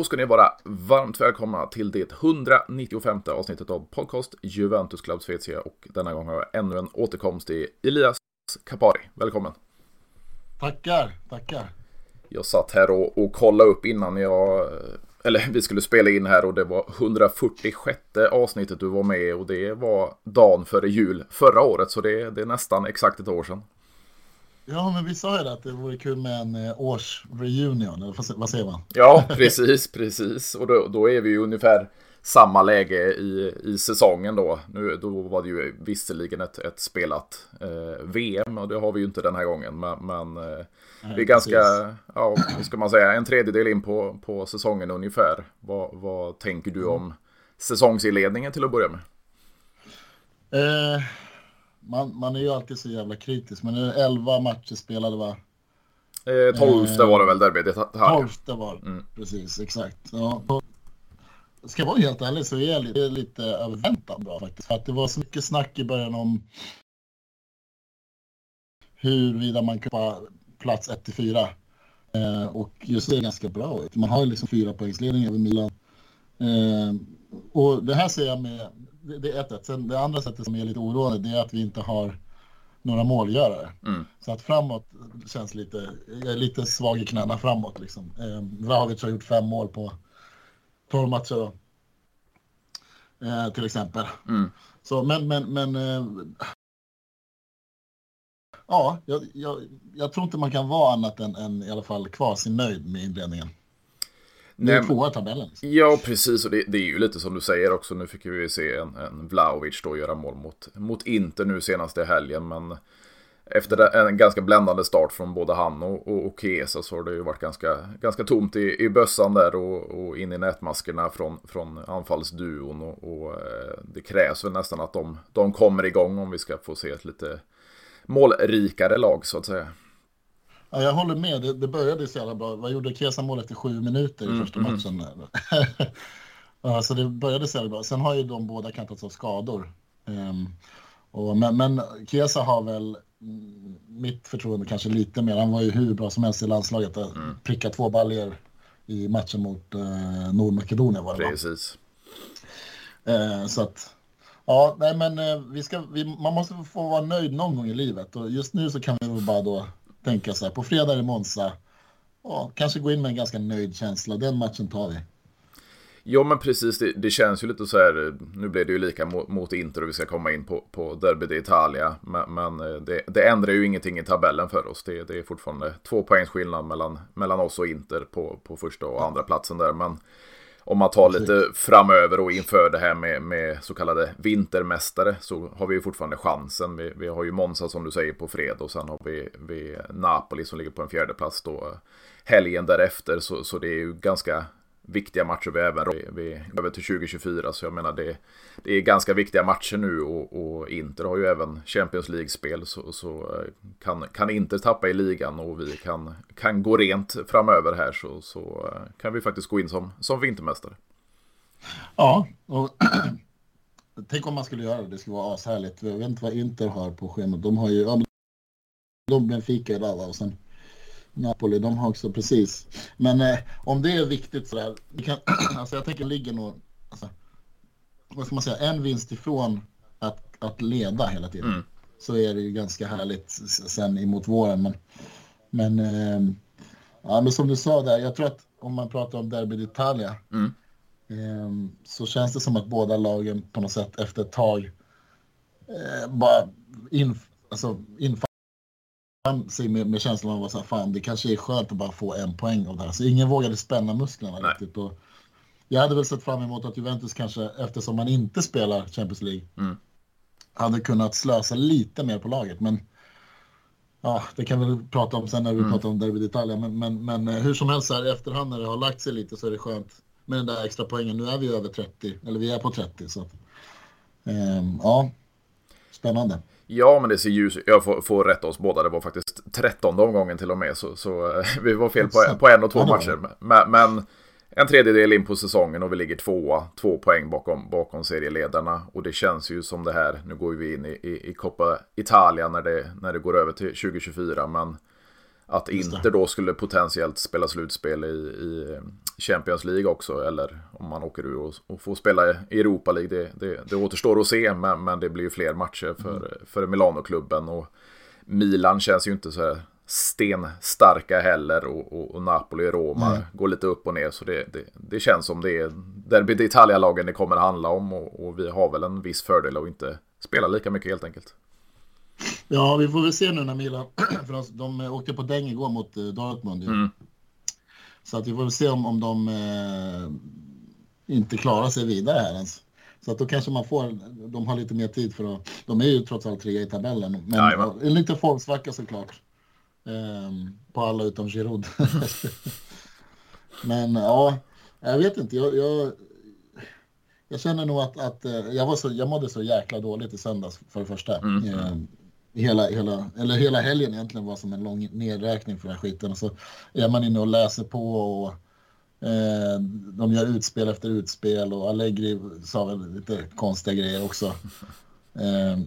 Då ska ni vara varmt välkomna till det 195 avsnittet av podcast Juventus Club Svezia och denna gång har jag ännu en återkomst i Elias Kapari. Välkommen! Tackar, tackar! Jag satt här och, och kollade upp innan jag, eller vi skulle spela in här och det var 146 avsnittet du var med och det var dagen före jul förra året så det, det är nästan exakt ett år sedan. Ja, men vi sa ju det att det vore kul med en eh, årsreunion, eller vad säger man? Ja, precis, precis. Och då, då är vi ju ungefär samma läge i, i säsongen då. Nu, då var det ju visserligen ett, ett spelat eh, VM och det har vi ju inte den här gången. Men, men eh, Nej, vi är ganska, precis. ja, vad ska man säga, en tredjedel in på, på säsongen ungefär. Vad, vad tänker du om säsongsinledningen till att börja med? Eh, man, man är ju alltid så jävla kritisk, men nu är 11 matcher spelade va? Eh, tolfte var det väl derbyt? Tolfte var det, mm. precis, exakt. Ja. Ska jag vara helt ärlig så är jag lite, lite över väntan bra faktiskt. För att det var så mycket snack i början om huruvida man kan vara plats 1 till 4. Eh, och just det är ganska bra ut. Man har ju liksom fyra poängsledning över Milan. Eh, och det här ser jag med det är ett sätt. Sen det andra sättet som är lite oroande det är att vi inte har några målgörare. Mm. Så att framåt känns lite, jag är lite svag i knäna framåt liksom. Eh, Vlahovic har gjort fem mål på 12 matcher då. Eh, till exempel. Mm. Så men, men, men eh, ja, jag, jag, jag, tror inte man kan vara annat än, än i alla fall nöjd med inledningen. Det är tvåa i tabellen. Ja, precis. Och det, det, är ju lite som du säger också. Nu fick vi se en, en Vlaovic då göra mål mot, mot Inter nu senaste helgen. Men efter en ganska bländande start från både han och, och, och Chiesa så har det ju varit ganska, ganska tomt i, i bössan där och, och in i nätmaskerna från, från anfallsduon. Och, och eh, det krävs väl nästan att de, de kommer igång om vi ska få se ett lite målrikare lag så att säga. Ja, jag håller med. Det, det började så jävla bra. Vad gjorde Kesa mål efter sju minuter i mm, första mm. matchen? ja, så det började så jävla bra. Sen har ju de båda kantats av skador. Um, och, men, men Kesa har väl mm, mitt förtroende kanske lite mer. Han var ju hur bra som helst i landslaget. Mm. Pricka två baljer i matchen mot uh, Nordmakedonien var det Precis. Uh, så att, ja, nej men uh, vi ska, vi, man måste få vara nöjd någon gång i livet. Och just nu så kan vi väl bara då tänka så här, på fredag i Monza, ja, kanske gå in med en ganska nöjd känsla. Den matchen tar vi. Ja men precis, det, det, känns ju lite så här, nu blev det ju lika mot, mot Inter och vi ska komma in på, på Derby d'Italia. Men, men eh, det, det, ändrar ju ingenting i tabellen för oss. Det, det är fortfarande två poängs skillnad mellan, mellan oss och Inter på, på första och andra platsen där. Men om man tar lite framöver och inför det här med, med så kallade vintermästare så har vi ju fortfarande chansen. Vi, vi har ju Monza som du säger på fredag och sen har vi, vi Napoli som ligger på en fjärde plats då helgen därefter. Så, så det är ju ganska viktiga matcher vi även vi, vi över till 2024. Så jag menar det, det är ganska viktiga matcher nu och, och Inter har ju även Champions League-spel. Så, så eh, kan, kan Inter tappa i ligan och vi kan, kan gå rent framöver här så, så eh, kan vi faktiskt gå in som, som vintermästare. Ja, och tänk om man skulle göra det. Det skulle vara ashärligt. Jag vet inte vad Inter har på schemat. De har ju, ja, de Benfica i alla och sen Napoli, de har också precis. Men eh, om det är viktigt sådär, vi kan, alltså jag tänker ligger nog, alltså, vad ska man säga, en vinst ifrån att, att leda hela tiden. Mm. Så är det ju ganska härligt sen emot våren. Men, men, eh, ja, men som du sa där, jag tror att om man pratar om Derby d'Italia mm. eh, så känns det som att båda lagen på något sätt efter ett tag eh, bara in, alltså, infall sig med, med känslan av att så fan, det kanske är skönt att bara få en poäng av det här. Så ingen vågade spänna musklerna Nej. riktigt. Och jag hade väl sett fram emot att Juventus kanske, eftersom man inte spelar Champions League, mm. hade kunnat slösa lite mer på laget. Men ja, det kan vi prata om sen när vi mm. pratar om Derby d'Italia. Men, men, men eh, hur som helst här i efterhand när det har lagt sig lite så är det skönt med den där extra poängen. Nu är vi över 30, eller vi är på 30. Så att, eh, ja, spännande. Ja, men det ser ljus Jag får, får rätta oss båda. Det var faktiskt 13 omgången till och med. Så, så eh, vi var fel på, på en och två matcher. Men, men, en tredjedel in på säsongen och vi ligger tvåa. Två poäng bakom, bakom serieledarna. Och det känns ju som det här. Nu går vi in i, i, i Coppa Italia när det, när det går över till 2024. Men att Inter då skulle potentiellt spela slutspel i, i Champions League också. Eller om man åker ur och, och får spela i Europa League. Det, det, det återstår att se, men, men det blir ju fler matcher för, mm. för Milano-klubben. Och Milan känns ju inte så här stenstarka heller och, och, och Napoli och Roma mm. går lite upp och ner. Så det, det, det känns som det är Derby d'Italia-lagen det kommer att handla om och, och, vi har väl en viss fördel att inte spela lika mycket helt enkelt. Ja, vi får väl se nu när Milan, för de, de åkte på däng igår mot uh, Dortmund. Mm. Så att vi får väl se om, om de uh, inte klarar sig vidare här ens. Så att då kanske man får, de har lite mer tid för att, de är ju trots allt tre i tabellen. Men ja, en liten formsvacka såklart. Um, på alla utom Giroud. men ja, jag vet inte. Jag, jag, jag känner nog att, att eh, jag, var så, jag mådde så jäkla dåligt i söndags för det första. Mm. Hela, hela, eller hela helgen egentligen var som en lång nedräkning för den här skiten. Och så är man inne och läser på och eh, de gör utspel efter utspel och Allegri sa väl lite konstiga grejer också. Eh,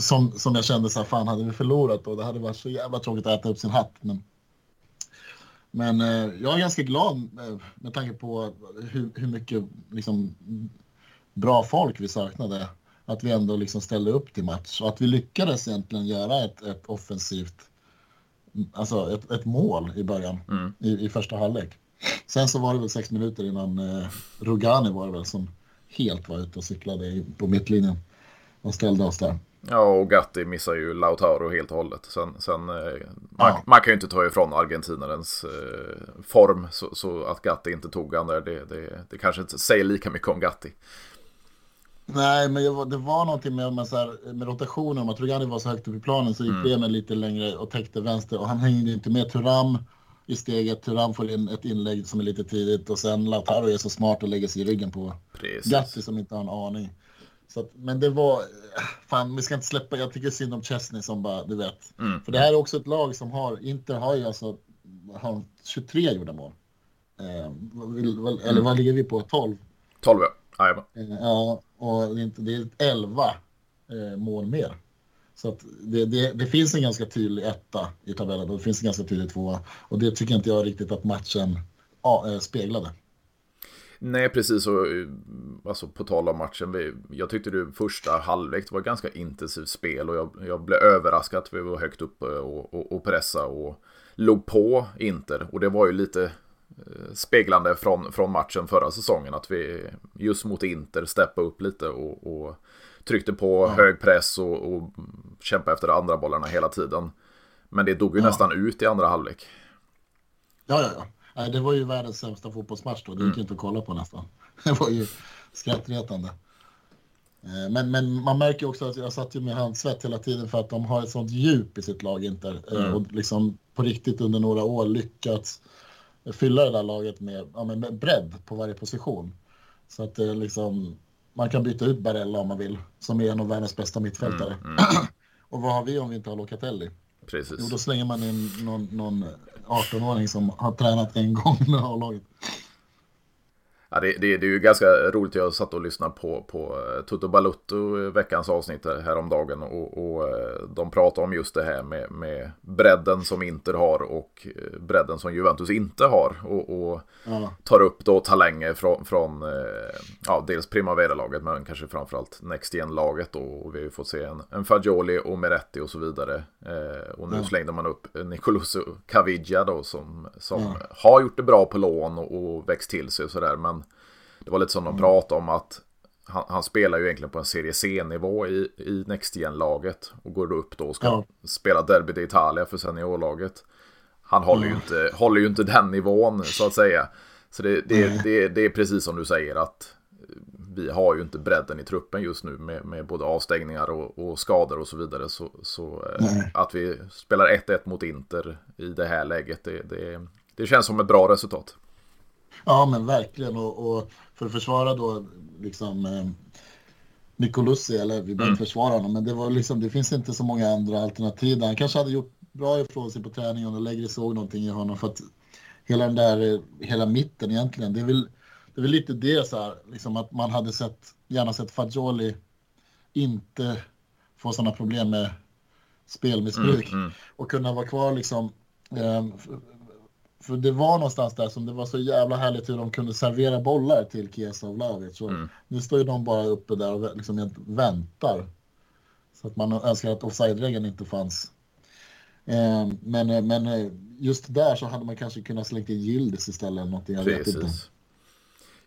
som, som jag kände så här, fan hade vi förlorat då, det hade varit så jävla tråkigt att äta upp sin hatt. Men, men eh, jag är ganska glad med, med tanke på hur, hur mycket liksom, bra folk vi saknade att vi ändå liksom ställde upp till match och att vi lyckades egentligen göra ett, ett offensivt, alltså ett, ett mål i början mm. i, i, första halvlek. Sen så var det väl sex minuter innan eh, Rugani var det väl som helt var ute och cyklade i, på mittlinjen och ställde oss där. Ja, och Gatti missar ju Lautaro helt och hållet. Sen, sen eh, man, ja. man, kan ju inte ta ifrån argentinarens eh, form så, så, att Gatti inte tog han där, det, det, det kanske inte säger lika mycket om Gatti. Nej, men det var någonting med, med, så här, med rotationen. Om att Rugani var så högt upp i planen så gick mm. Bremen lite längre och täckte vänster. Och han hängde inte med Turam i steget. Turam får in ett inlägg som är lite tidigt. Och sen Lautaro är så smart och lägger sig i ryggen på Precis. Gatti som inte har en aning. Så att, men det var, fan vi ska inte släppa, jag tycker synd om Chesney som bara, du vet. Mm. För det här är också ett lag som har, Inter har ju alltså, har 23 gjorda mål. Eh, eller vad ligger vi på, 12? 12 ja. Ja, och det är 11 eh, mål mer. Så att det, det, det, finns en ganska tydlig etta i tabellen och det finns en ganska tydlig tvåa. Och det tycker inte jag riktigt att matchen ja, eh, speglade. Nej, precis. Och, eh, alltså, på tal om matchen. jag tyckte du första halvlek var ett ganska intensivt spel och jag, jag blev överraskad att vi var högt uppe och, och, och pressa och låg på Inter. Och det var ju lite speglande från, från matchen förra säsongen. Att vi just mot Inter steppade upp lite och, och tryckte på ja. hög press och, och kämpade efter andra bollarna hela tiden. Men det dog ju ja. nästan ut i andra halvlek. Ja, ja, ja. Det var ju världens sämsta fotbollsmatch då. Det gick mm. inte att kolla på nästan. Det var ju skrattretande. Eh, men, men man märker också att jag satt ju med handsvett hela tiden för att de har ett sånt djup i sitt lag Inter. Eh, mm. Och liksom på riktigt under några år lyckats fylla det där laget med, ja, med bredd på varje position. Så att det liksom, man kan byta ut Barella om man vill, som är en av världens bästa mittfältare. Mm, mm. och vad har vi om vi inte har Locatelli? Precis. Jo, då slänger man in någon, någon 18-åring som har tränat en gång med A-laget. Ja, det, det, det, är ju ganska roligt. Jag satt och lyssnade på, på eh, Toto Balutto veckans avsnitt häromdagen och, och eh, de pratar om just det här med, med bredden som Inter har och eh, bredden som Juventus inte har och, och ja. tar upp då talanger från, från ja, dels Primavera-laget men kanske framförallt Next Gen-laget och vi har ju fått se en, en Fagioli och Meretti och så vidare och nu ja. slängde man upp Nicoloso Caviglia då som, som ja. har gjort det bra på lån och, och växt till sig och sådär men det var lite som de mm. pratade om att han, han, spelar ju egentligen på en serie C-nivå i, i Next laget och går upp då och ska ja. spela Derby d'Italia för seniorlaget. Han håller, mm. ju inte, håller ju inte den nivån så att säga. Så det, det, mm. det, det, är precis som du säger att vi har ju inte bredden i truppen just nu med, med både avstängningar och, och, skador och så vidare. Så, så eh, att vi spelar 1-1 mot Inter i det här läget, det, det, det känns som ett bra resultat. Ja, men verkligen. Och, och för att försvara då liksom eh, Nicolussi, eller vi behöver mm. försvara honom, men det, var liksom, det finns inte så många andra alternativ. Han kanske hade gjort bra ifrån sig på träningen och lägre såg någonting i honom. För att hela den där, hela mitten egentligen, det är väl, det är väl lite det så här, liksom att man hade sett, gärna sett Fagioli inte få sådana problem med spelmissbruk mm, mm. och kunna vara kvar liksom Um, för, det var någonstans där som det var så jävla härligt hur de kunde servera bollar till Chiesa och Vlahovic. Mm. Nu står ju de bara uppe där och liksom väntar. Så att man önskar att offside-regeln inte fanns. Um, men, men just där så hade man kanske kunnat slänga in Gildes istället. Eller någonting, jag Precis. vet inte.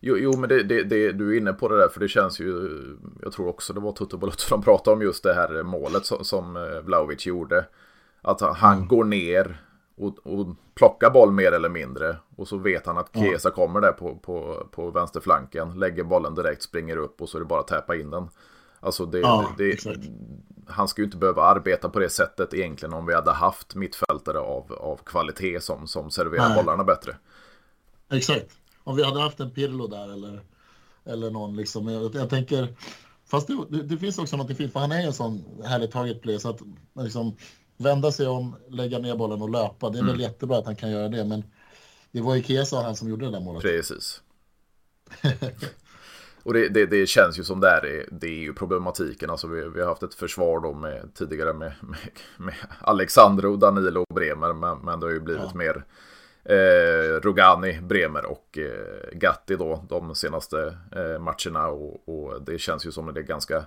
Jo, jo men det, det, det, du är inne på det där för det känns ju, jag tror också det var Toto Balotto som pratade om just det här målet som, som eh, Vlaovic gjorde. Att han mm. går ner och, och plockar boll mer eller mindre. Och så vet han att Kesa ja. kommer där på, på, på vänsterflanken, lägger bollen direkt, springer upp och så är det bara att täppa in den. Alltså det, ja, det, han skulle ju inte behöva arbeta på det sättet egentligen om vi hade haft mittfältare av, av kvalitet som, som serverar Nej. bollarna bättre. Exakt om vi hade haft en Pirlo där eller, eller någon liksom. Jag, jag tänker, fast det, det, finns också något fint, för han är ju en sån härligt target play, så att liksom vända sig om, lägga ner bollen och löpa, det är mm. väl jättebra att han kan göra det, men det var ju Kesa han som gjorde det där målet. Precis. Och det, det, det, känns ju som det är, det är ju problematiken. Alltså vi, vi har haft ett försvar då med, tidigare med, med, med Alexandro, Danilo och Bremer. Men, men det har ju blivit ja. mer eh, Rogani, Bremer och eh, Gatti då de senaste eh, matcherna. Och, och, det känns ju som det är ganska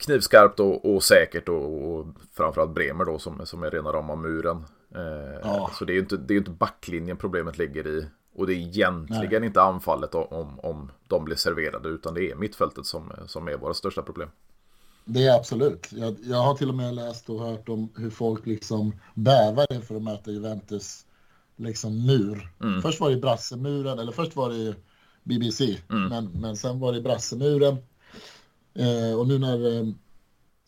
knivskarpt och, och säkert och, och framförallt Bremer då som, som är rena rama muren. Eh, ja. Så det är ju inte, det är inte backlinjen problemet ligger i. Och det är egentligen Nej. inte anfallet om, om de blir serverade utan det är mittfältet som, som är våra största problem. Det är absolut. Jag, jag har till och med läst och hört om hur folk liksom bävar inför att möta Juventus liksom mur. Mm. Först var det Brassemuren, eller först var det BBC, mm. men, men sen var det Brassemuren. Eh, och nu när eh,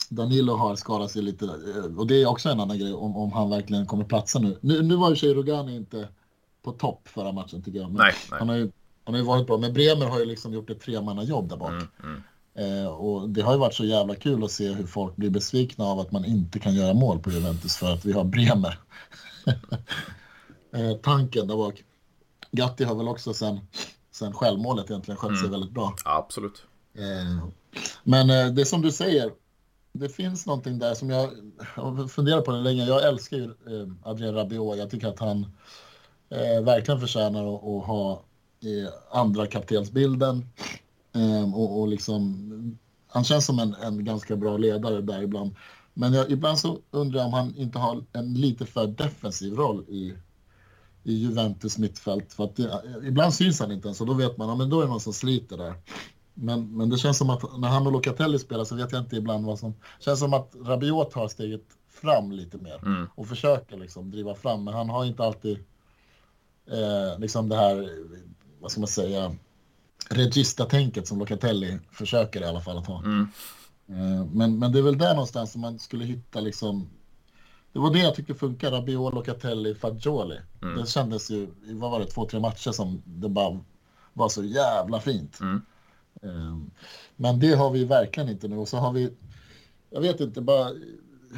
Danilo har skadat sig lite, eh, och det är också en annan grej om, om han verkligen kommer platsa nu. Nu, nu var ju sig Rogani inte på topp förra matchen tycker jag. Men nej, nej. Han, har ju, han har ju varit bra, men Bremer har ju liksom gjort ett tremannajobb där bak. Mm, mm. Eh, och det har ju varit så jävla kul att se hur folk blir besvikna av att man inte kan göra mål på Juventus för att vi har Bremer. eh, tanken där bak. Gatti har väl också sen, sen självmålet egentligen skött sig mm. väldigt bra. absolut. Eh, men eh, det som du säger, det finns någonting där som jag har funderat på det länge. Jag älskar ju eh, Adrien Rabiot. Jag tycker att han eh, verkligen förtjänar att, att ha eh, andra kaptensbilden. Eh, och, och liksom, han känns som en, en ganska bra ledare där ibland. Men jag, ibland så undrar jag om han inte har en lite för defensiv roll i, i Juventus mittfält. För att det, ibland syns han inte ens och då vet man att ja, då är det någon som sliter där. Men, men det känns som att när han och Locatelli spelar så vet jag inte ibland vad som... Det känns som att Rabiot tar steget fram lite mer mm. och försöker liksom driva fram. Men han har inte alltid eh, liksom det här, vad ska man säga, regista-tänket som Locatelli försöker i alla fall att ha. Mm. Eh, men, men det är väl där någonstans som man skulle hitta liksom det var det jag tyckte funkade, Rabiot, Locatelli, Fagioli. Mm. Det kändes ju, vad var det, två, tre matcher som det bara var så jävla fint. Mm. Um, men det har vi verkligen inte nu. Och så har vi, jag vet inte, bara,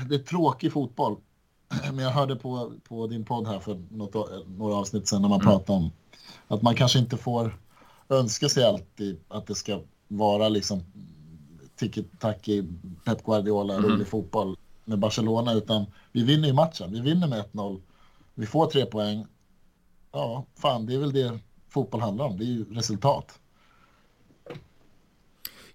det är tråkig fotboll. Men jag hörde på, på din podd här för något, några avsnitt sedan när man mm. pratade om att man kanske inte får önska sig alltid att det ska vara liksom tiki-taki, Pep Guardiola, mm. rolig fotboll med Barcelona, utan vi vinner ju matchen. Vi vinner med 1-0. Vi får tre poäng. Ja, fan, det är väl det fotboll handlar om. Det är ju resultat.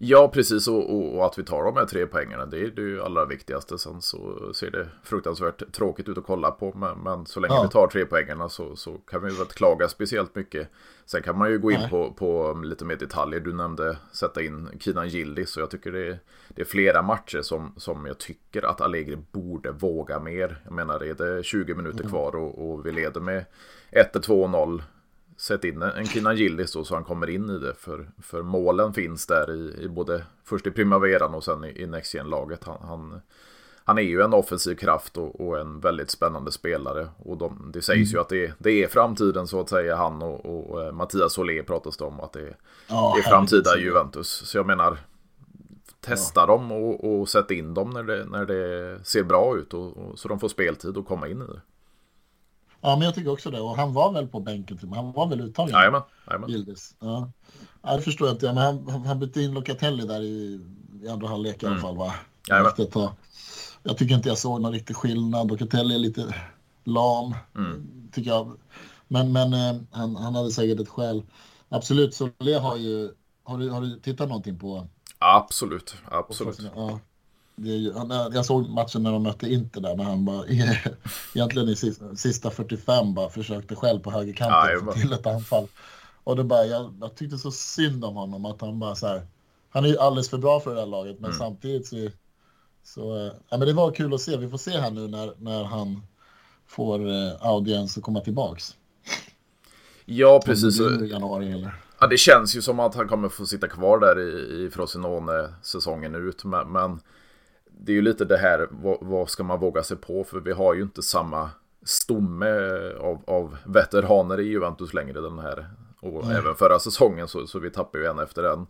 Ja, precis. Och, och, och, att vi tar de här tre poängarna, det är det ju allra viktigaste. Sen så ser det fruktansvärt tråkigt ut att kolla på. Men, men så länge ja. vi tar tre poängarna så, så kan vi väl inte klaga speciellt mycket. Sen kan man ju gå in på, på, lite mer detaljer. Du nämnde sätta in Kinan Gildis. Så jag tycker det är, det är flera matcher som, som jag tycker att Allegri borde våga mer. Jag menar, är det 20 minuter mm. kvar och, och vi leder med 1-2-0 sätt in en Kina Gillis då så han kommer in i det. För, för målen finns där i, i både först i Primaveran och sen i, i Next laget han, han, han, är ju en offensiv kraft och, och en väldigt spännande spelare. Och de, det sägs mm. ju att det, det, är framtiden så att säga. Han och, och eh, Mattias Solé pratas det om att det, oh, det är framtida Juventus. Så jag menar, testa ja. dem och, och sätt in dem när det, när det ser bra ut. Och, och, så de får speltid och komma in i det. Ja, men jag tycker också det. Och han var väl på bänken, han var väl uttagen? Jajamän. Gildes. Ja. ja, det förstår jag inte. Men han, han bytte in Locatelli där i, i andra halvlek i alla mm. fall. Va? Jag, jag tycker inte jag såg någon riktig skillnad. Locatelli är lite, lam, mm. tycker jag. Men, men eh, han, han hade säkert ett skäl. Absolut, Solé har ju... Har du, har du tittat någonting på? Absolut, absolut. Ja. Ju, jag såg matchen när de mötte Inter där, när han bara, egentligen i sista 45 bara försökte själv på högerkanten ja, till ett anfall. Och det bara, jag, jag tyckte så synd om honom att han bara så här, han är ju alldeles för bra för det här laget, men mm. samtidigt så, så ja, men det var kul att se. Vi får se här nu när, när han får eh, audiens och komma tillbaks. Ja, precis. I januari eller? Ja, det känns ju som att han kommer få sitta kvar där i, i Frosinone säsongen ut. Men, men, det är ju lite det här, vad, vad, ska man våga sig på? För vi har ju inte samma stomme av, av veteraner i Juventus längre den här. Och Nej. även förra säsongen så, så vi tappar ju en efter en.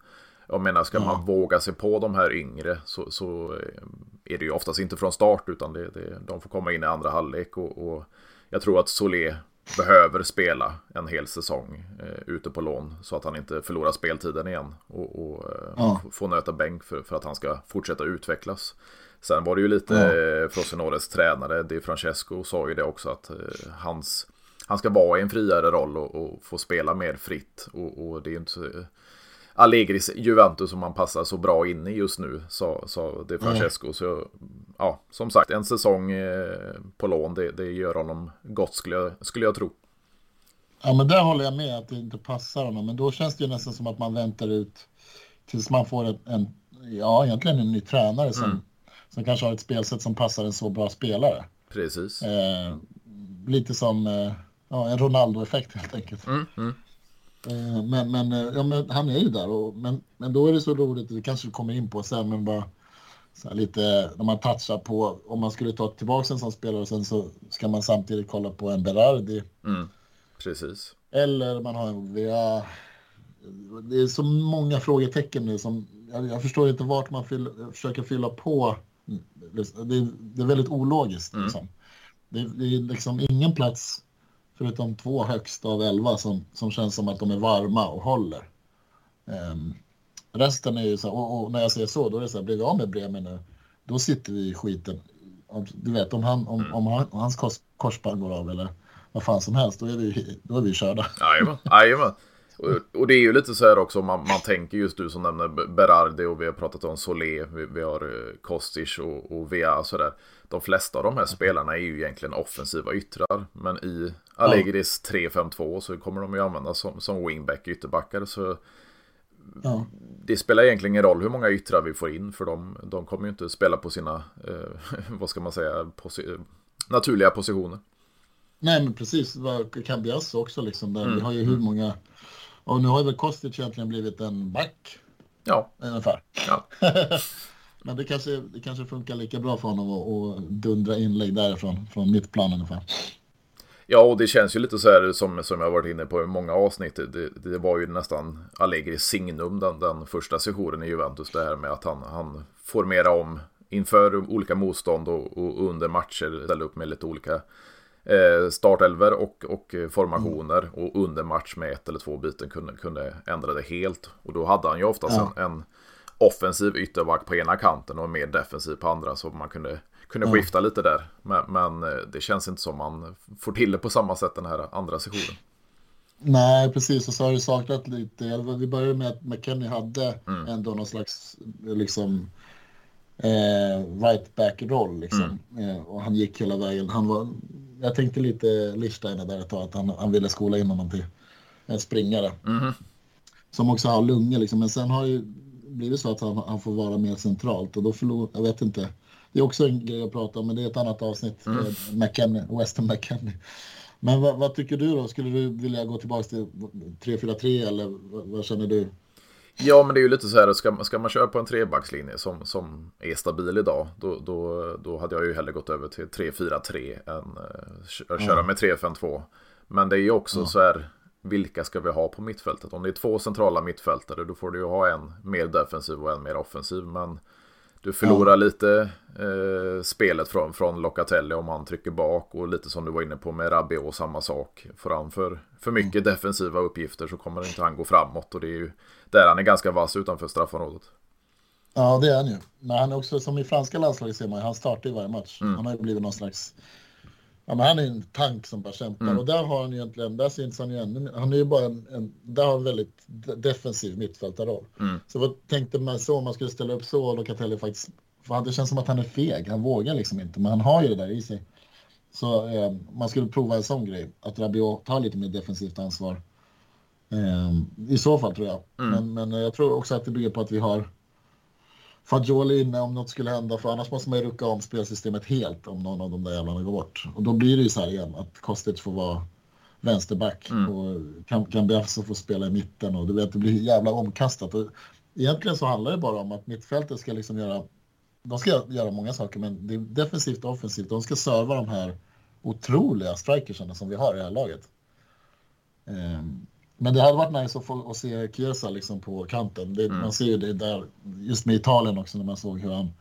Jag menar, ska ja. man våga sig på de här yngre så, så, är det ju oftast inte från start utan det, det, de får komma in i andra halvlek. Och, och jag tror att Solé behöver spela en hel säsong eh, ute på lån så att han inte förlorar speltiden igen och, och eh, ja. får nöta bänk för, för att han ska fortsätta utvecklas. Sen var det ju lite ja. eh, Frosinores tränare, Di Francesco, sa ju det också att eh, hans, han ska vara i en friare roll och, och få spela mer fritt. Och, och det är inte Allegris Juventus som han passar så bra in i just nu, sa, sa De Francesco. Mm. Så ja, som sagt, en säsong eh, på lån, det, det gör honom gott skulle jag, skulle jag tro. Ja, men där håller jag med att det inte passar honom. Men då känns det ju nästan som att man väntar ut tills man får en, en ja, egentligen en ny tränare som, mm. som kanske har ett spelsätt som passar en så bra spelare. Precis. Eh, lite som eh, ja, en Ronaldo-effekt helt enkelt. Mm, mm. Eh, men, men, eh, ja, men han är ju där. Och, men, men då är det så roligt, det kanske vi kommer in på sen, men bara lite när man touchar på, om man skulle ta tillbaka en sån spelare och sen så ska man samtidigt kolla på en Berardi. Mm, precis. Eller man har en VA. Det är så många frågetecken nu som jag, jag förstår inte vart man fyll, försöker fylla på. Det är, det är väldigt ologiskt. Mm. Liksom. Det, det, är liksom ingen plats förutom två högst av elva som, som känns som att de är varma och håller. Um, resten är ju så och, och, när jag säger så, då är det så här, blir vi av med Bremen nu, då sitter vi i skiten. Du vet, om, han, om, om, han, om hans kors, korsband går av eller vad fan som helst, då är vi, då är vi körda. Jajamän. Och, och det är ju lite så här också, man, man tänker just du som nämner Berardi och vi har pratat om Solé, vi, vi har eh, Kostic och, och Vea sådär. De flesta av de här spelarna är ju egentligen offensiva yttrar, men i Allegris 3-5-2 så kommer de ju användas som, som wingback ytterbackar. Så ja. det spelar egentligen ingen roll hur många yttrar vi får in för de, de kommer ju inte spela på sina, eh, vad ska man säga, posi naturliga positioner. Nej men precis, Cambias också liksom. Där. Mm. Vi har ju hur många, och nu har ju väl Kostic egentligen blivit en back. Ja. Ungefär. Ja. men det kanske, det kanske funkar lika bra för honom att dundra inlägg därifrån, från mittplan ungefär. Ja, och det känns ju lite så här som, som jag varit inne på i många avsnitt. Det, det var ju nästan Allegri signum den, den första sessionen i Juventus. Det här med att han, han formerar om inför olika motstånd och, och under matcher ställer upp med lite olika eh, startelver och, och formationer. Mm. Och under match med ett eller två byten kunde, kunde ändra det helt. Och då hade han ju oftast ja. en, en offensiv ytterback på ena kanten och mer defensiv på andra. Så man kunde kunde ja. skifta lite där. Men, men, eh, det känns inte som man får till det på samma sätt den här andra sessionen. Nej, precis. Och så har det saknat lite. Vi började med att McKennie hade mm. ändå någon slags liksom, eh, right back-roll. Liksom. Mm. Eh, och han gick hela vägen. Han var, jag tänkte lite Lichsteiner där ett tag, att han, han ville skola in honom till en springare. Mm. Som också har lungor, liksom. men sen har det blivit så att han, han får vara mer centralt och då förlorar, jag vet inte, det är också en grej att prata om, men det är ett annat avsnitt. Mm. Eh, McKennie, Weston McKennie. Men vad, vad, tycker du då? Skulle du vilja gå tillbaka till 3-4-3 eller vad, vad, känner du? Ja, men det är ju lite så här, ska, ska man köra på en trebackslinje som, som är stabil idag, då, då, då hade jag ju hellre gått över till 3-4-3 än uh, köra ja. med 3-5-2. Men det är ju också ja. så här, vilka ska vi ha på mittfältet? Om det är två centrala mittfältare, då får du ju ha en mer defensiv och en mer offensiv. Men du förlorar ja. lite eh, spelet från, från Locatelli om han trycker bak och lite som du var inne på med Rabiot samma sak. Får han för, för mycket mm. defensiva uppgifter så kommer inte han gå framåt och det är ju där han är ganska vass utanför straffområdet. Ja, det är han ju. Men han är också som i franska landslaget ser man han startar i varje match. Mm. Han har ju blivit någon slags Ja, men han är en tank som bara kämpar mm. och där har han egentligen, där syns han ju ännu Han är ju bara en, en där har en väldigt defensiv mittfältarroll. Mm. Så vad tänkte man så om man skulle ställa upp så och Locatelli faktiskt, för det känns som att han är feg, han vågar liksom inte, men han har ju det där i sig. Så eh, man skulle prova en sån grej, att Rabiot tar lite mer defensivt ansvar. Eh, I så fall tror jag. Mm. Men, men jag tror också att det bygger på att vi har Fagioli inne om något skulle hända, för annars måste man ju rucka om spelsystemet helt om någon av de där jävlarna går bort. Och då blir det ju så här igen, att Kostic får vara vänsterback mm. och Cambiasso får spela i mitten och du vet, det blir jävla omkastat. Och egentligen så handlar det bara om att mittfältet ska liksom göra, de ska göra många saker, men det är defensivt och offensivt. De ska serva de här otroliga strikersarna som vi har i det här laget. Um, men det hade varit nice att få att se Chiesa liksom på kanten. Det, mm. Man ser ju det där, just med Italien också, när man såg hur han,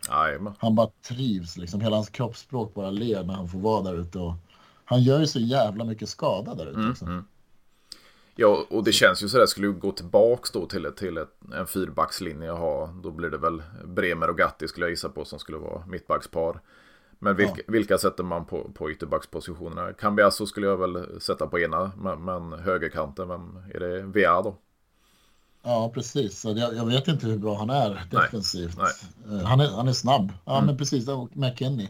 han bara trivs. Liksom. Hela hans kroppsspråk bara ler när han får vara där ute. Och han gör ju så jävla mycket skada där ute. Mm. Mm. Ja, och det känns ju så där, skulle du gå tillbaks då till, till ett, en fyrbackslinje ha, då blir det väl Bremer och Gatti skulle jag gissa på som skulle vara mittbackspar. Men vilka, ja. vilka sätter man på, på ytterbackspositionerna? Cambiasso skulle jag väl sätta på ena, men, men högerkanten, vem är det? VA då? Ja, precis. Jag, jag, vet inte hur bra han är defensivt. Nej. Nej. Eh, han, är, han är snabb. Ja, mm. men precis. McKennie.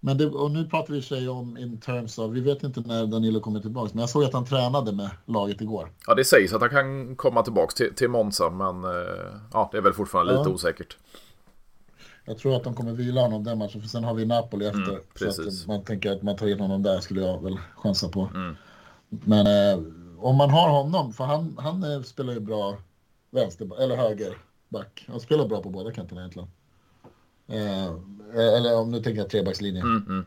Men det, och nu pratar vi sig om in terms av, vi vet inte när Danilo kommer tillbaka, men jag såg att han tränade med laget igår. Ja, det sägs att han kan komma tillbaka till, till Monza, men eh, ja, det är väl fortfarande ja. lite osäkert. Jag tror att de kommer vila honom den matchen, för sen har vi Napoli mm, efter. Mm, så att man tänker att man tar in honom där skulle jag väl chansa på. Mm. Men eh, om man har honom, för han, han eh, spelar ju bra vänster eller högerback. Han spelar bra på båda kanterna egentligen. Eh, eller om nu tänker jag trebackslinje. Mm, mm.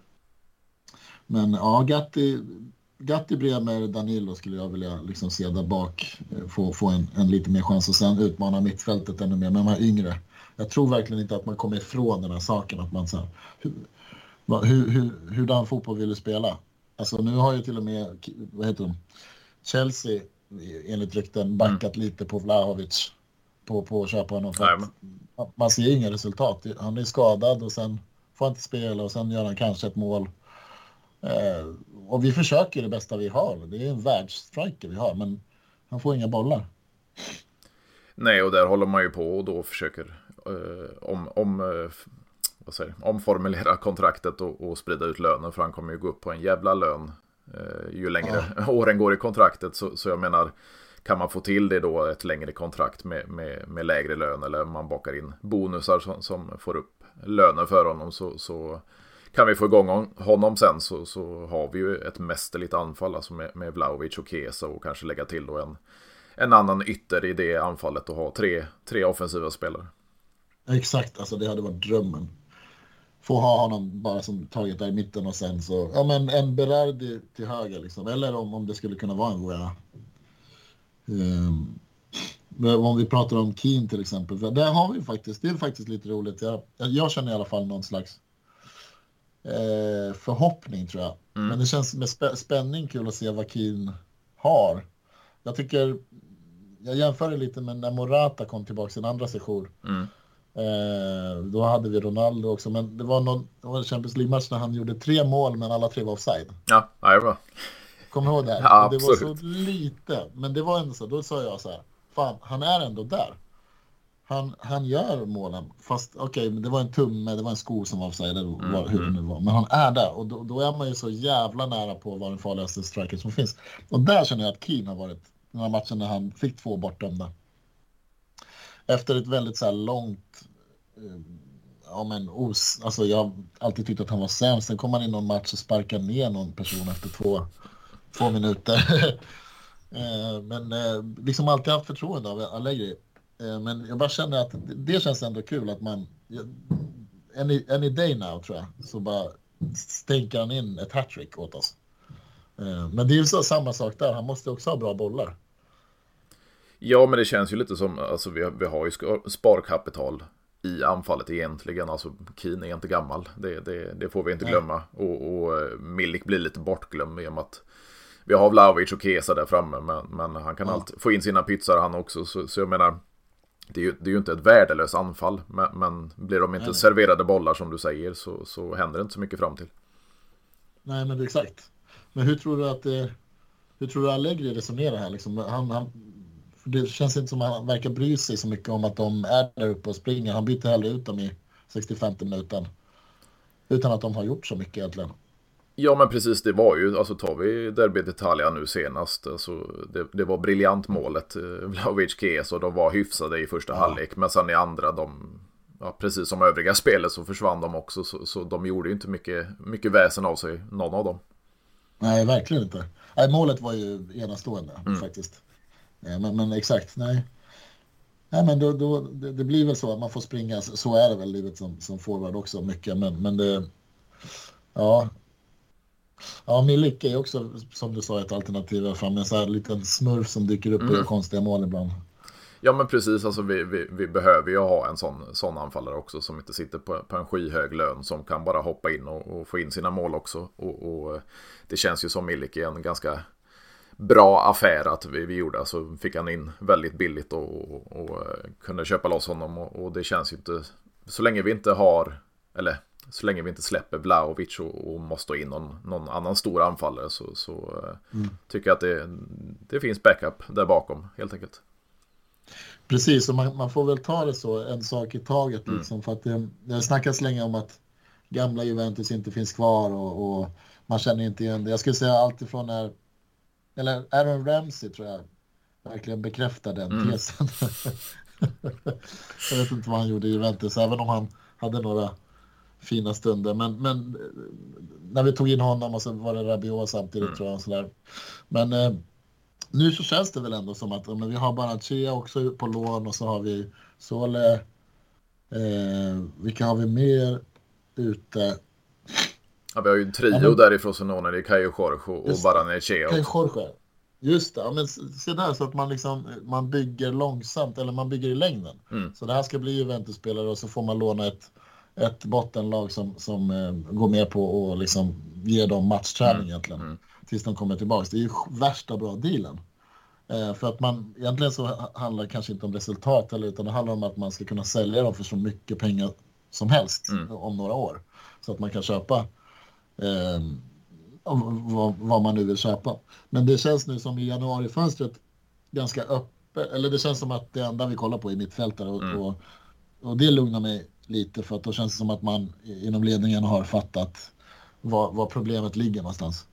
Men ja, Gatti, Gatti Bremer, Danilo skulle jag vilja liksom se där bak. Eh, få, få en, en lite mer chans och sen utmana mittfältet ännu mer med de här yngre jag tror verkligen inte att man kommer ifrån den här saken. Att man så här, hur, hur, hur, hurdan fotboll vill du spela? Alltså nu har ju till och med, vad heter de, Chelsea enligt rykten backat mm. lite på Vlahovic på, på att köpa honom. För att man ser inga resultat. Han är skadad och sen får han inte spela och sen gör han kanske ett mål. Eh, och vi försöker det bästa vi har. Det är en världsstriker vi har, men han får inga bollar. Nej, och där håller man ju på och då försöker om, om, eh, vad säger, omformulera kontraktet och, och sprida ut lönen. För han kommer ju gå upp på en jävla lön eh, ju längre ja. åren går i kontraktet. Så, så jag menar, kan man få till det då ett längre kontrakt med, med, med lägre lön eller man bakar in bonusar som, som får upp lönen för honom så, så kan vi få igång honom sen så, så har vi ju ett mästerligt anfall alltså med, med Vlaovic och Kesa och kanske lägga till då en, en annan ytter i det anfallet och ha tre, tre offensiva spelare. Exakt, alltså det hade varit drömmen. Få ha honom bara som taget där i mitten och sen så, ja men en Berardi till höger liksom. Eller om, om det skulle kunna vara en Voya. Um, ehm, om vi pratar om Keen till exempel, för där har vi faktiskt, det är faktiskt lite roligt. Jag, jag känner i alla fall någon slags eh, förhoppning tror jag. Mm. Men det känns med spä spänning kul att se vad Keen har. Jag tycker, jag jämför det lite med när Morata kom tillbaka sin andra session. Mm. Eh, då hade vi Ronaldo också, men det var någon det var en Champions League-match när han gjorde tre mål, men alla tre var offside. Ja, det var. Kommer ihåg det? Ja, det var så lite, men det var ändå så. Då sa jag så här, fan, han är ändå där. Han, han gör målen, fast okej, okay, det var en tumme, det var en sko som var offside, mm, var, hur det nu var. Men han är där och då, då, är man ju så jävla nära på vara den farligaste striker som finns. Och där känner jag att Keen har varit, den här matchen när han fick två bortdömda efter ett väldigt så här långt eh, ja, men os, alltså jag har alltid tyckt att han var sämst. Sen kom han in någon match och sparkade ner någon person efter två, två minuter. Eh, men eh, liksom alltid haft förtroende av Allegri. Men jag bara känner att det känns ändå kul att man... Any, any day now tror jag, så bara stänker han in ett hattrick åt oss. Men det är ju så samma sak där, han måste också ha bra bollar. Ja, men det känns ju lite som, alltså vi, vi har ju sparkapital i anfallet egentligen. Alltså Keen är inte gammal, det, det, det får vi inte glömma. Och, och eh, Milik blir lite bortglömd i och med att vi har Vlahovic och Kesa där framme, men, men han kan ja. alltid få in sina pizzar han också. Så, så jag menar, det är, ju, det är ju inte ett värdelöst anfall, men, men blir de inte Nej. serverade bollar som du säger så, så händer det inte så mycket fram till. Nej, men det är exakt. Men hur tror du att det, hur tror du Allegri resonerar här? Liksom, han, han, det känns inte som att han verkar bry sig så mycket om att de är där uppe och springer. Han byter hellre ut dem i 65 minuten. Utan att de har gjort så mycket egentligen. Ja men precis, det var ju, alltså tar vi Derby d'Italia nu senast, alltså, det, det var briljant målet, eh, Vlahovic Kes och de var hyfsade i första ja. halvlek, men sen i andra, de, ja, precis som övriga spelet så försvann de också, så, så de gjorde ju inte mycket, mycket väsen av sig, någon av dem. Nej, verkligen inte. Nej, målet var ju enastående mm. faktiskt. Men, men, exakt, nej. Nej, men då, då, det, det, blir väl så att man får springa, så är det väl livet som, som forward också mycket, men, men det, ja, Ja, Milik är också, som du sa, ett alternativ fram. En sån här liten smurf som dyker upp och gör mm. konstiga mål ibland. Ja men precis, alltså vi, vi, vi, behöver ju ha en sån, sån anfallare också som inte sitter på, på en skyhög lön som kan bara hoppa in och, och få in sina mål också. Och, och, det känns ju som Milik är en ganska bra affär att vi, vi gjorde. Alltså fick han in väldigt billigt och, och, och kunde köpa loss honom och, och det känns ju inte, så länge vi inte har, eller så länge vi inte släpper Vlahovic och, måste in någon, någon annan stor anfallare så, så eh, mm. tycker jag att det, det finns backup där bakom helt enkelt. Precis, och man, man får väl ta det så, en sak i taget. Mm. Liksom, för att det, det snackas länge om att gamla Juventus inte finns kvar och, och man känner inte igen det. Jag skulle säga alltifrån när, eller Aaron Ramsey tror jag verkligen bekräftar den mm. tesen. jag vet inte vad han gjorde i Juventus, även om han hade några fina stunder. Men, men när vi tog in honom och så var det Rabiot samtidigt mm. tror jag. sådär. Men eh, nu så känns det väl ändå som att men vi har Barachea också på lån och så har vi Sole. Eh, vilka har vi mer ute? Ja, vi har ju en trio ja, men... där i Frosinone. Det är Kayo Jorge och Baranechea. Kayo Jorge. Just det, ja, men se där så att man, liksom, man bygger långsamt eller man bygger i längden. Mm. Så det här ska bli Juventus-spelare och så får man låna ett ett bottenlag som, som eh, går med på att liksom ge dem matchträning mm. egentligen. Mm. Tills de kommer tillbaka. Det är ju värsta bra dealen. Eh, för att man, egentligen så handlar det kanske inte om resultat eller utan det handlar om att man ska kunna sälja dem för så mycket pengar som helst mm. om några år. Så att man kan köpa eh, vad, vad, man nu vill köpa. Men det känns nu som i januarifönstret ganska öppet, eller det känns som att det enda vi kollar på är mittfältare och, mm. och, och det lugnar mig lite för att då känns det som att man inom ledningen har fattat var, var problemet ligger någonstans.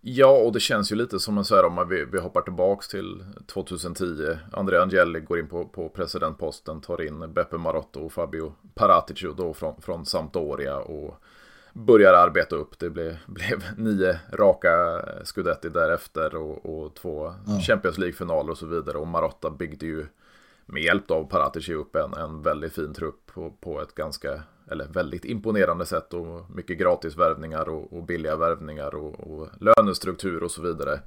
Ja, och det känns ju lite som en så här om vi, vi hoppar tillbaks till 2010. Andrea Angeli går in på, på presidentposten, tar in Beppe Marotto och Fabio Paratici då från, från Sampdoria och börjar arbeta upp. Det blev, blev nio raka scudetti därefter och, och två ja. Champions League-finaler och så vidare. Och Marotta byggde ju med hjälp av Paratici upp en, en väldigt fin trupp på, på ett ganska, eller väldigt imponerande sätt och mycket gratis värvningar och, och billiga värvningar och, och, lönestruktur och så vidare.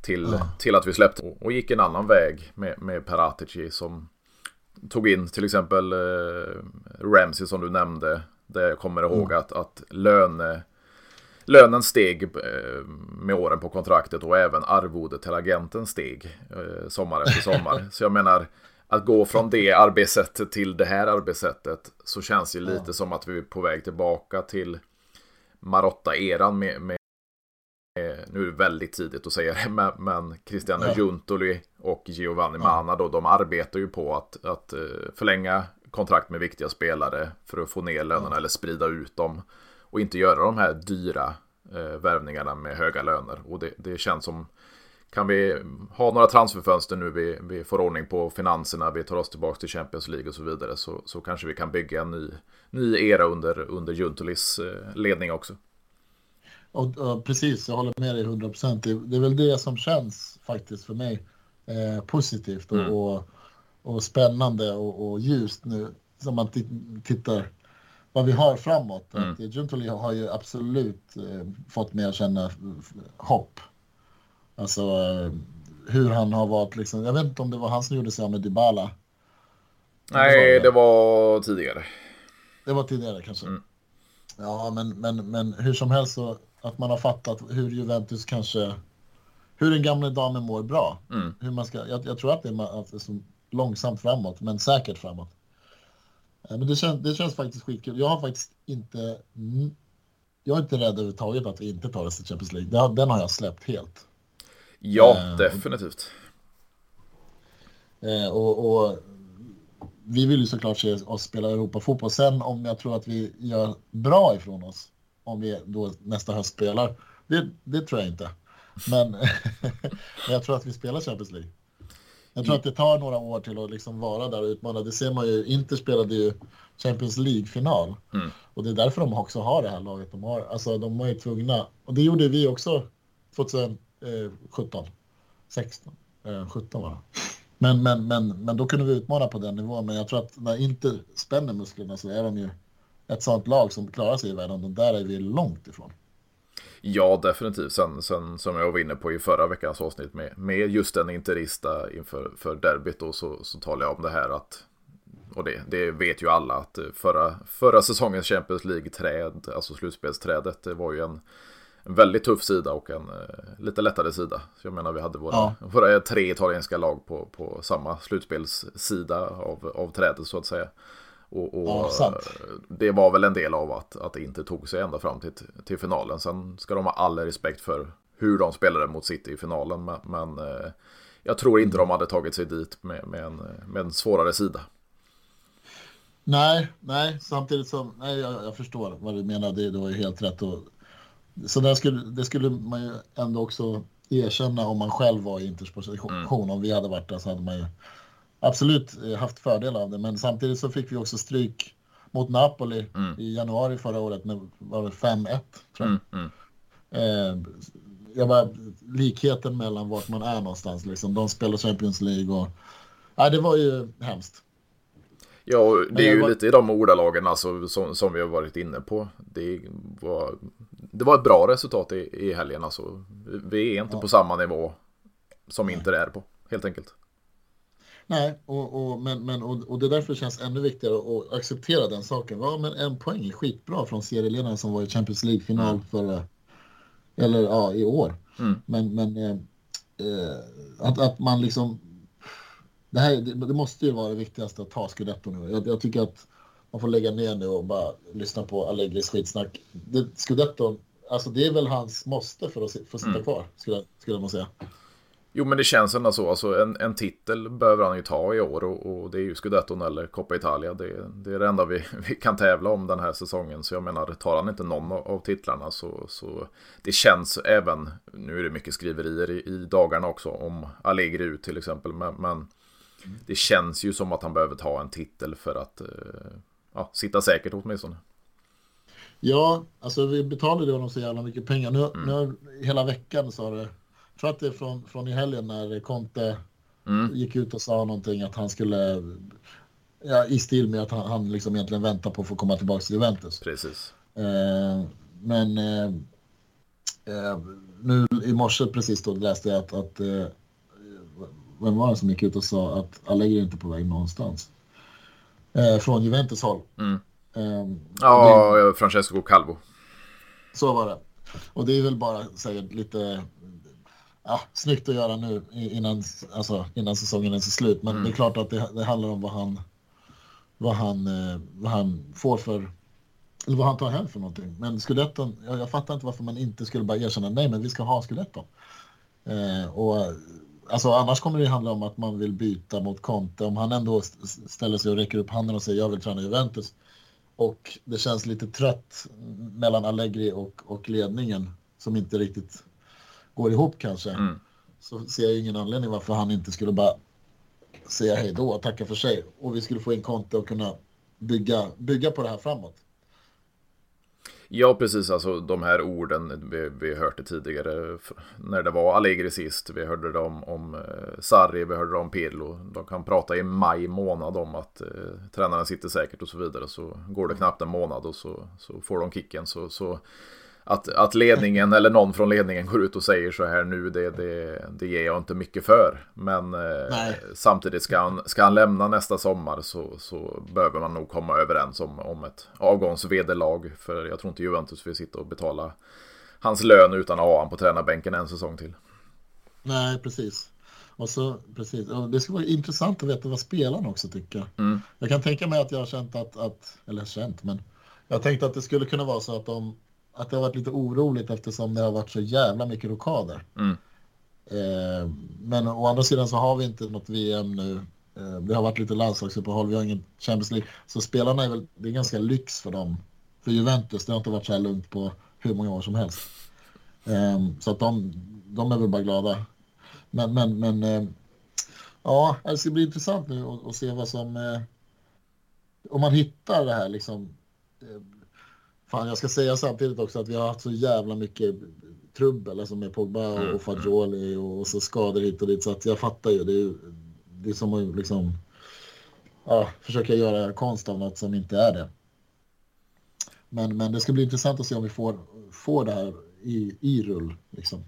Till, ja. till att vi släppte och, och gick en annan väg med, med Paratici som tog in till exempel eh, Ramsey som du nämnde. Där jag kommer ihåg mm. att, att löne, lönen steg eh, med åren på kontraktet och även arvodet till agenten steg eh, sommar efter sommar. Så jag menar, att gå från det arbetssättet till det här arbetssättet så känns det lite ja. som att vi är på väg tillbaka till Marotta-eran med, med, nu är det väldigt tidigt att säga det, men, men Cristiano ja. Giuntoli och Giovanni ja. Mana då, de arbetar ju på att, att eh, förlänga kontrakt med viktiga spelare för att få ner lönerna ja. eller sprida ut dem och inte göra de här dyra eh, värvningarna med höga löner. Och det, det känns som kan vi ha några transferfönster nu, vi, vi får ordning på finanserna, vi tar oss tillbaka till Champions League och så vidare, så, så kanske vi kan bygga en ny, ny era under, under Juntolis eh, ledning också. Och, och, precis, jag håller med dig 100 procent. Det, det, är väl det som känns faktiskt för mig eh, positivt och, mm. och, och, spännande och, och ljust nu. Som man tittar vad vi har framåt. Mm. Att Juntoli har ju absolut eh, fått mig att känna hopp Alltså hur han har varit liksom. Jag vet inte om det var han som gjorde sig av med Dybala. Nej, det var tidigare. Det var tidigare kanske. Mm. Ja, men, men, men hur som helst så att man har fattat hur Juventus kanske, hur den gamla damen mår bra. Mm. Hur man ska, jag, jag tror att det är, är långsamt framåt, men säkert framåt. Men det känns, det känns faktiskt skitkul. Jag har faktiskt inte jag är inte rädd överhuvudtaget att vi inte tar oss till Champions League. Den har jag släppt helt. Ja, eh, definitivt. Eh, och, och, vi vill ju såklart se oss spela Europafotboll. Sen om jag tror att vi gör bra ifrån oss om vi då nästa höst spelar, det, det tror jag inte. Men jag tror att vi spelar Champions League. Jag tror att det tar några år till att liksom vara där och utmana. Det ser man ju. Inter spelade ju Champions League-final. Mm. Och det är därför de också har det här laget de har. Alltså de var ju tvungna. Och det gjorde vi också 2017. 16. Eh, 17 var det. Men, men, men, men då kunde vi utmana på den nivån. Men jag tror att när Inter spänner musklerna så är de ju ett sånt lag som klarar sig i världen. Och där är vi långt ifrån. Ja, definitivt. Sen, sen som jag var inne på i förra veckans avsnitt med, med just en interista inför för derbyt då, så, så talade jag om det här att och det, det vet ju alla att förra, förra säsongens Champions League-träd, alltså slutspelsträdet, det var ju en, en väldigt tuff sida och en eh, lite lättare sida. Så jag menar vi hade våra, ja. våra tre italienska lag på, på samma slutspelssida av, av trädet så att säga. Och, och ja, det var väl en del av att, att det inte tog sig ända fram till, till finalen. Sen ska de ha all respekt för hur de spelade mot City i finalen. Men, men eh, jag tror inte de hade tagit sig dit med, med, en, med en svårare sida. Nej, nej, samtidigt som, nej, jag, jag förstår vad du menar, det, det var ju helt rätt. Och, så där skulle, det skulle man ju ändå också erkänna om man själv var i Inters position. Mm. Om vi hade varit där så hade man ju absolut eh, haft fördel av det. Men samtidigt så fick vi också stryk mot Napoli mm. i januari förra året med var det 5-1 tror jag. Mm, mm. Eh, jag bara, likheten mellan vart man är någonstans liksom. De spelar Champions League och ja, det var ju hemskt. Ja, det är ju var... lite i de ordalagen alltså, som, som vi har varit inne på. Det var, det var ett bra resultat i, i helgen. Alltså. Vi är inte ja. på samma nivå som Inter är på, helt enkelt. Nej, och, och, men, men, och, och det därför känns ännu viktigare att acceptera den saken. Ja, men en poäng är skitbra från serieledaren som var i Champions League-final mm. förra, eller ja, i år. Mm. Men, men eh, eh, att, att man liksom, det, här, det, det, måste ju vara det viktigaste att ta scudetto nu. Jag, jag, tycker att man får lägga ner nu och bara lyssna på Allegris skitsnack. Det, scudetton, alltså det är väl hans måste för att få sitta mm. kvar, skulle, skulle man säga. Jo men det känns ändå så. Alltså, en, en titel behöver han ju ta i år och, och det är ju Scudetton eller Coppa Italia. Det, det, är det enda vi, vi kan tävla om den här säsongen. Så jag menar, tar han inte någon av titlarna så, så det känns även, nu är det mycket skriverier i, i dagarna också om Allegri ut till exempel. Men, men, det känns ju som att han behöver ta en titel för att eh, ja, sitta säkert åtminstone. Ja, alltså vi betalade honom så jävla mycket pengar. Nu, mm. nu hela veckan så har det tror att det är från, från i helgen när Conte mm. gick ut och sa någonting att han skulle, ja, i stil med att han, han liksom egentligen väntar på att få komma tillbaka till Juventus. Precis. Eh, men eh, eh, nu i morse precis då läste jag att, att eh, vem var det som gick ut och sa att Allegri är inte på väg någonstans? Eh, från Juventus håll. Mm. Eh, ja, det, Francesco Calvo. Så var det. Och det är väl bara säga lite ja, snyggt att göra nu innan, alltså, innan säsongen är slut. Men mm. det är klart att det, det, handlar om vad han, vad, han, eh, vad han får för eller vad han tar hem för någonting. Men skuletton, jag, jag fattar inte varför man inte skulle bara erkänna nej, men vi ska ha skuletton. Eh, och alltså annars kommer det handla om att man vill byta mot Conte. Om han ändå ställer sig och räcker upp handen och säger jag vill träna Juventus. Och det känns lite trött mellan Allegri och, och ledningen som inte riktigt går ihop kanske. Mm. Så ser jag ingen anledning varför han inte skulle bara säga hej då och tacka för sig. Och vi skulle få in Conte och kunna bygga, bygga på det här framåt. Ja, precis. Alltså de här orden, vi, vi hört det tidigare när det var Allegri sist. Vi hörde det om, om eh, Sarri, vi hörde det om Pirlo. De kan prata i maj månad om att eh, tränaren sitter säkert och så vidare. Så går det knappt en månad och så, så får de kicken. Så, så att, att ledningen eller någon från ledningen går ut och säger så här nu, det, det, det ger jag inte mycket för. Men eh, samtidigt ska han, ska han lämna nästa sommar så, så behöver man nog komma överens om, om ett avgångsvederlag. För jag tror inte Juventus vill sitta och betala hans lön utan att ha honom på tränarbänken en säsong till. Nej, precis. Och så, precis. Och det skulle vara intressant att veta vad spelarna också tycker. Mm. Jag kan tänka mig att jag har känt att, att, eller känt, men jag tänkte att det skulle kunna vara så att de att det har varit lite oroligt eftersom det har varit så jävla mycket rockader. Mm. Eh, men å andra sidan så har vi inte något VM nu. Eh, det har varit lite landslagsuppehåll, vi har ingen Champions League. Så spelarna är väl, det är ganska lyx för dem. För Juventus, det har inte varit så här lugnt på hur många år som helst. Eh, så att de, de är väl bara glada. Men, men, men eh, ja, det ska bli intressant nu att se vad som... Eh, om man hittar det här liksom... Fan, jag ska säga samtidigt också att vi har haft så jävla mycket trubbel alltså med Pogba och mm. Fagioli och så skador hit och dit. Så att jag fattar ju. Det är, det är som att liksom, ja, försöka göra konst av något som inte är det. Men, men det ska bli intressant att se om vi får, får det här i, i rull. Liksom.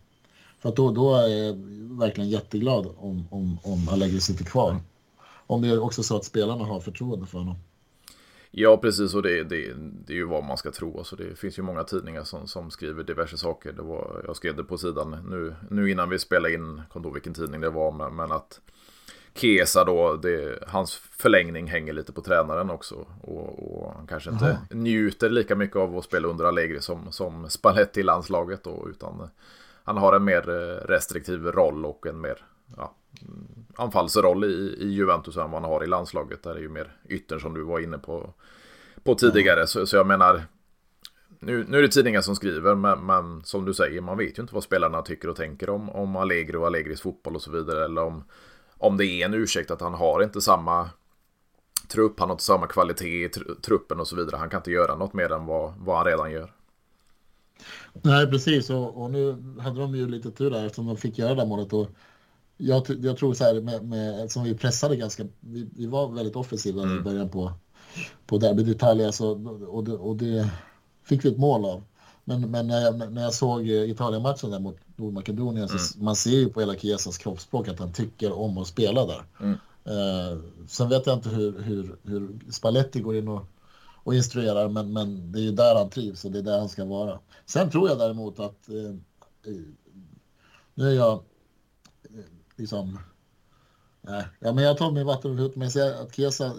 För att då, då är jag verkligen jätteglad om, om, om Allegri sitter kvar. Om det är också så att spelarna har förtroende för honom. Ja, precis. Och det, det, det är ju vad man ska tro. Alltså, det finns ju många tidningar som, som skriver diverse saker. Det var, jag skrev det på sidan nu, nu innan vi spelade in, kom då vilken tidning det var, men, men att Kesa då, det, hans förlängning hänger lite på tränaren också. Och, och han kanske inte Aha. njuter lika mycket av att spela under Allegri som, som Spalletti i landslaget då, utan han har en mer eh, restriktiv roll och en mer ja, anfallsroll i, i Juventus än vad han har i landslaget. Där är ju mer ytter som du var inne på, på tidigare. Så, så jag menar, nu, nu är det tidningar som skriver, men, men, som du säger, man vet ju inte vad spelarna tycker och tänker om, om Allegri och Allegris fotboll och så vidare. Eller om, om det är en ursäkt att han har inte samma trupp, han har inte samma kvalitet i truppen och så vidare. Han kan inte göra något mer än vad, vad han redan gör. Nej, precis. Och, och, nu hade de ju lite tur där eftersom de fick göra det målet. Och jag, jag tror så här med, med, som vi pressade ganska, vi, vi var väldigt offensiva mm. i början på, på Derby d'Italia så, och, det, och det fick vi ett mål av. Men, men när, jag, när jag såg Italien-matchen där mot Nordmakedonien mm. så man ser ju på hela Chiesas kroppsspråk att han tycker om att spela där. Mm. Eh, sen vet jag inte hur, hur, hur Spalletti går in och, och instruerar men, men det är ju där han trivs och det är där han ska vara. Sen tror jag däremot att eh, eh nu är jag liksom... Nej, ja, men jag tar min vatten och men jag säger att Kesa,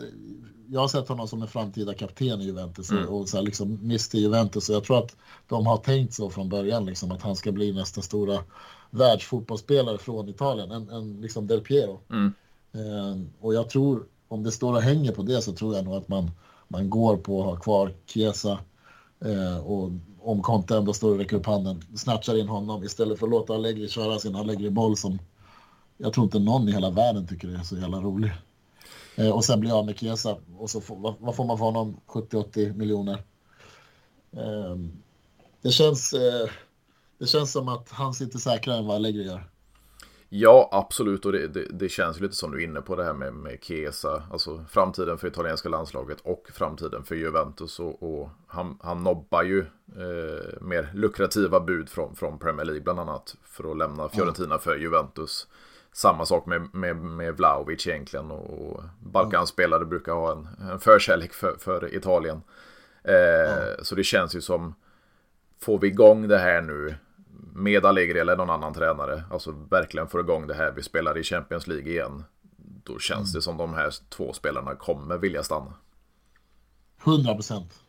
jag har sett honom som en framtida kapten i Juventus mm. och så här, liksom Mr Juventus och jag tror att de har tänkt så från början liksom att han ska bli nästa stora världsfotbollsspelare från Italien, en, en liksom Del Piero. Mm. Eh, och jag tror, om det står och hänger på det så tror jag nog att man, man går på att ha kvar Chiesa eh, och om Conte ändå står och räcker upp handen, snatchar in honom istället för att låta Allegri köra sin Allegri-boll som jag tror inte någon i hela världen tycker det är så jävla roligt. Eh, och sen blir jag med Chiesa och så får, vad, vad, får man för honom? 70-80 miljoner. Eh, det känns, eh, det känns som att han sitter säkrare än vad Allegri gör. Ja, absolut. Och det, det, det, känns lite som du är inne på det här med, med Chiesa. Alltså framtiden för italienska landslaget och framtiden för Juventus. Och, och han, han nobbar ju eh, mer lukrativa bud från, från Premier League bland annat. För att lämna Fiorentina för Juventus samma sak med, med, med Vlaovic egentligen. Och Balkanspelare brukar ha en, en förkärlek för, för Italien. Eh, mm. Så det känns ju som, får vi igång det här nu med Allegri eller någon annan tränare, alltså verkligen får igång det här, vi spelar i Champions League igen. Då känns mm. det som de här två spelarna kommer vilja stanna. 100 procent.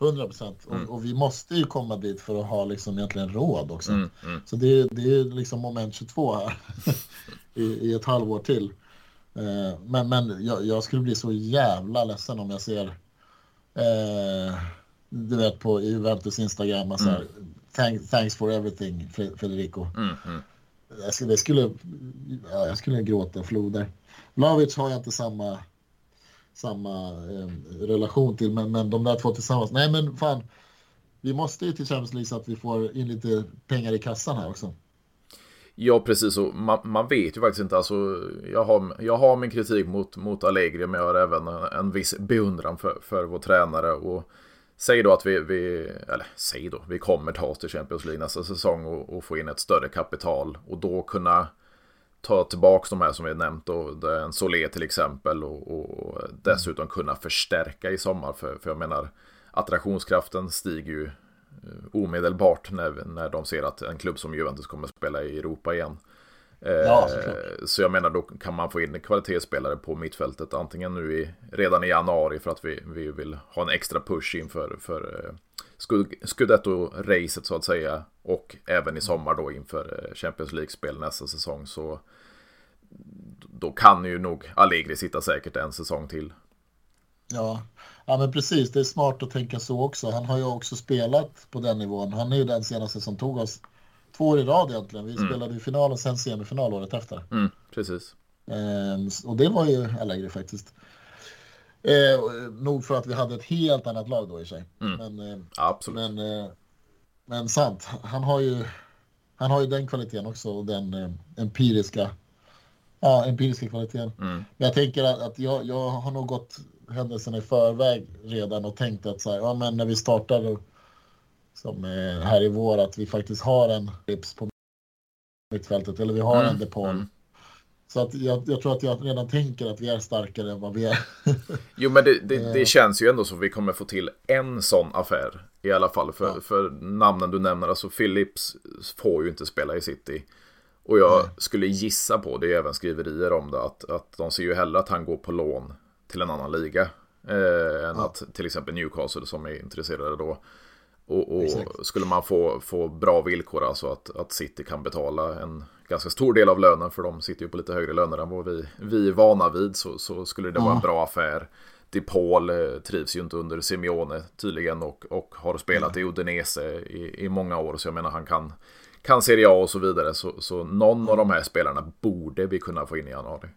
100 procent. Mm. Och, och, vi måste ju komma dit för att ha liksom egentligen råd också. Mm, mm. Så det, det är liksom moment 22 här. i, i ett halvår till. Eh, men men jag, jag, skulle bli så jävla ledsen om jag ser eh, du vet på Juventus Instagram så här, mm. Thank, thanks for everything Federico. Mm, mm. Jag, skulle, jag, skulle, ja, jag skulle gråta floder. Vlahovic har jag inte samma samma eh, relation till men, men de där två tillsammans. Nej men fan. Vi måste ju till Champions League så att vi får in lite pengar i kassan här också. Ja, precis. Och man, man, vet ju faktiskt inte. Alltså, jag, har, jag har min kritik mot, mot Allegri, men jag har även en, en viss beundran för, för vår tränare. Och säg då att vi, vi, eller säg då, vi kommer ta oss till Champions League nästa säsong och, och få in ett större kapital. Och då kunna ta tillbaka de här som vi nämnt, och en Solé till exempel. Och, och dessutom kunna förstärka i sommar. För, för jag menar, attraktionskraften stiger ju eh, omedelbart när, när de ser att en klubb som Juventus kommer att spela i Europa igen. Ja, så jag menar då kan man få in kvalitetsspelare på mittfältet antingen nu i, redan i januari för att vi, vi vill ha en extra push inför för Scudetto-racet så att säga och även i sommar då inför Champions League-spel nästa säsong så då kan ju nog Allegri sitta säkert en säsong till. Ja. ja, men precis. Det är smart att tänka så också. Han har ju också spelat på den nivån. Han är ju den senaste som tog oss två år i rad egentligen. Vi mm. spelade ju final och sen semifinal året efter. Mm, precis. Eh, och det var ju Allegri faktiskt. Eh, nog för att vi hade ett helt annat lag då i sig. Mm. Men, eh, Absolut. Men, eh, men sant, han har ju han har ju den kvaliteten också och den eh, empiriska ja, empiriska kvaliteten. Mm. Men jag tänker att, att jag, jag har nog gått händelserna i förväg redan och tänkt att så här, ja, men när vi startar som eh, här i vår att vi faktiskt har en Rips på mittfältet eller vi har mm. en DePaul. Mm. Så att jag, jag, tror att jag redan tänker att vi är starkare än vad vi är. jo, men det, det, det, eh. känns ju ändå som att vi kommer få till en sån affär i alla fall. För, ja. för namnen du nämner, alltså Philips får ju inte spela i City. Och jag Nej. skulle gissa på, det är även skriverier om det, att, att de ser ju hellre att han går på lån till en annan liga. Eh, än ja. att till exempel Newcastle som är intresserade då. Och, och skulle man få, få bra villkor, alltså att, att City kan betala en ganska stor del av lönen, för de sitter ju på lite högre löner än vad vi, vi är vana vid, så, så skulle det ja. vara en bra affär. DePaul eh, trivs ju inte under Simeone tydligen och, och har spelat ja. i Udinese i, i många år, så jag menar han kan kan Serie A och så vidare. Så, så någon av de här spelarna borde vi kunna få in i januari.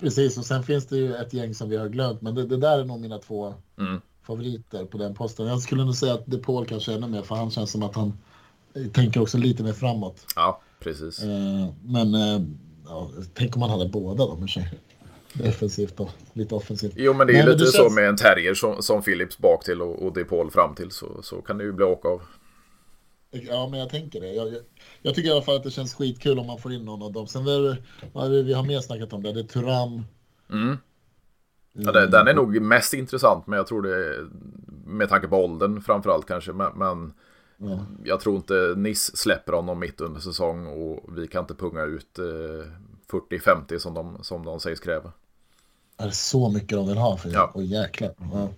Precis, och sen finns det ju ett gäng som vi har glömt, men det, det där är nog mina två mm. Favoriter på den posten. Jag skulle nog säga att De Paul kanske ännu mer, för han känns som att han tänker också lite mer framåt. Ja, precis. Eh, men eh, ja, tänk om man hade båda dem i sig. Defensivt och lite offensivt. Jo, men det är ju lite så känns... med en terrier som, som Philips bak till och, och De Paul fram till så, så kan det ju bli åka av. Ja, men jag tänker det. Jag, jag, jag, tycker i alla fall att det känns skitkul om man får in någon av dem. Sen vad är det vi har mer snackat om det? Det är Turam. Mm. Ja, det, den är nog mest intressant, men jag tror det är med tanke på åldern framförallt kanske. Men, men ja. jag tror inte Niss släpper honom mitt under säsong och vi kan inte punga ut eh, 40-50 som de, som de sägs kräva. Det är så mycket de vill ha för ja. Och jäklar. Ja.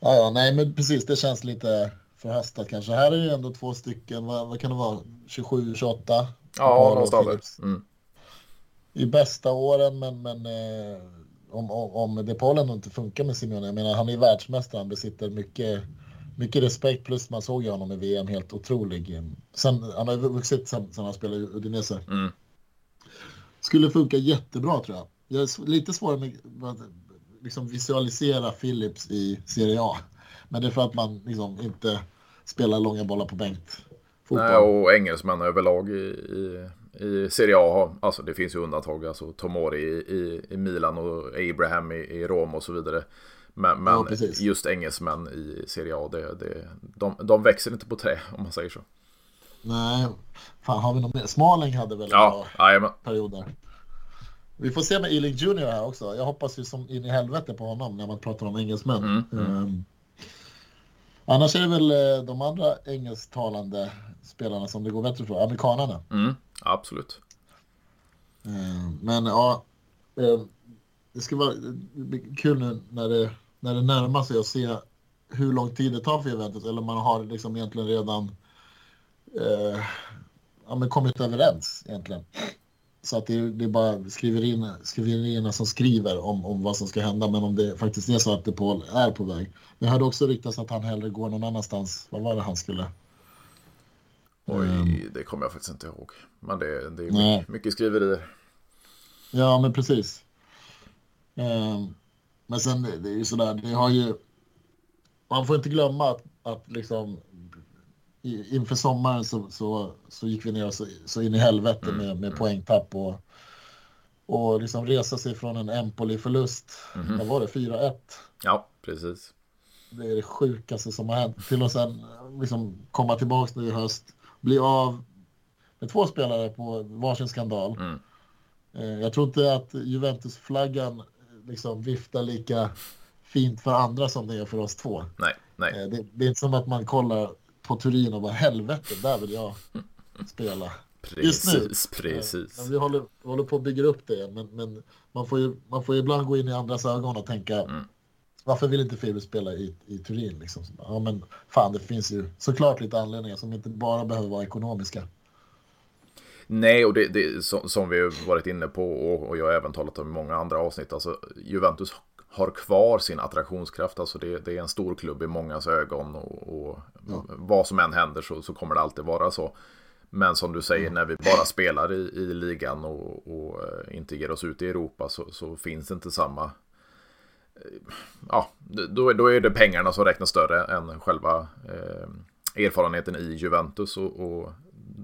ja, ja, nej, men precis. Det känns lite förhastat kanske. Här är det ändå två stycken, vad, vad kan det vara, 27, 28? Ja, någonstans där. Mm. I bästa åren, men, men eh, om, om, om DePaul inte funkar med Simeone, jag menar han är världsmästare, han besitter mycket, mycket respekt, plus man såg ju honom i VM, helt otrolig. Sen, han har ju vuxit sen, sen han spelade i Udinese. Mm. Skulle funka jättebra tror jag. Jag är lite svårare med att liksom visualisera Philips i Serie A. Men det är för att man liksom inte spelar långa bollar på bänkt. Fotboll. Nej, och engelsmän överlag i, i, i Serie A alltså det finns ju undantag, alltså Tomori i, i, i Milan och Abraham i, i Rom och så vidare. Men, men ja, just engelsmän i Serie A, det, det, de, de växer inte på trä om man säger så. Nej, fan har vi något mer? Smalling hade väl ja, en period där. Vi får se med Ealing Junior här också. Jag hoppas ju som in i helvete på honom när man pratar om engelsmän. Mm, mm. Um, Annars är det väl eh, de andra engelsktalande spelarna som det går bättre för, amerikanarna. Mm, absolut. Eh, men ja, eh, det ska vara kul nu när det, när det närmar sig att se hur lång tid det tar för eventet eller man har liksom egentligen redan eh, ja, men kommit överens egentligen. Så att det, det är bara skriverierna, skriverierna som skriver om, om vad som ska hända. Men om det faktiskt är så att DePaul är på väg. Det hade också ryktats att han hellre går någon annanstans. Vad var det han skulle? Oj, um, det kommer jag faktiskt inte ihåg. Men det, det är mycket, mycket skriverier. Ja, men precis. Um, men sen det är ju sådär, det har ju... Man får inte glömma att, att liksom inför sommaren så, så, så gick vi ner så, så in i helvete mm. med, med mm. poängtapp och, och liksom resa sig från en Empoli-förlust. Mm. Vad var det? 4-1? Ja, precis. Det är det sjukaste som har hänt. Till att sen liksom komma tillbaka nu i höst, bli av med två spelare på varsin skandal. Mm. Eh, jag tror inte att Juventus-flaggan liksom viftar lika fint för andra som det är för oss två. Nej, nej. Eh, det, det är inte som att man kollar på Turin och bara helvete, där vill jag spela. Precis, precis. Men vi håller, håller på att bygga upp det. Men, men man, får ju, man får ju ibland gå in i andras ögon och tänka mm. Varför vill inte Fiber spela i, i Turin? Liksom? Ja, men fan, det finns ju såklart lite anledningar som inte bara behöver vara ekonomiska. Nej, och det, det som, vi varit inne på och, och jag har även talat om i många andra avsnitt. Alltså, Juventus har kvar sin attraktionskraft. Alltså det, det är en stor klubb i mångas ögon och, och ja. vad som än händer så, så, kommer det alltid vara så. Men som du säger, när vi bara spelar i, i ligan och, och eh, inte ger oss ut i Europa så, så finns det inte samma... Ja, då, då är det pengarna som räknas större än själva eh, erfarenheten i Juventus. Och, och,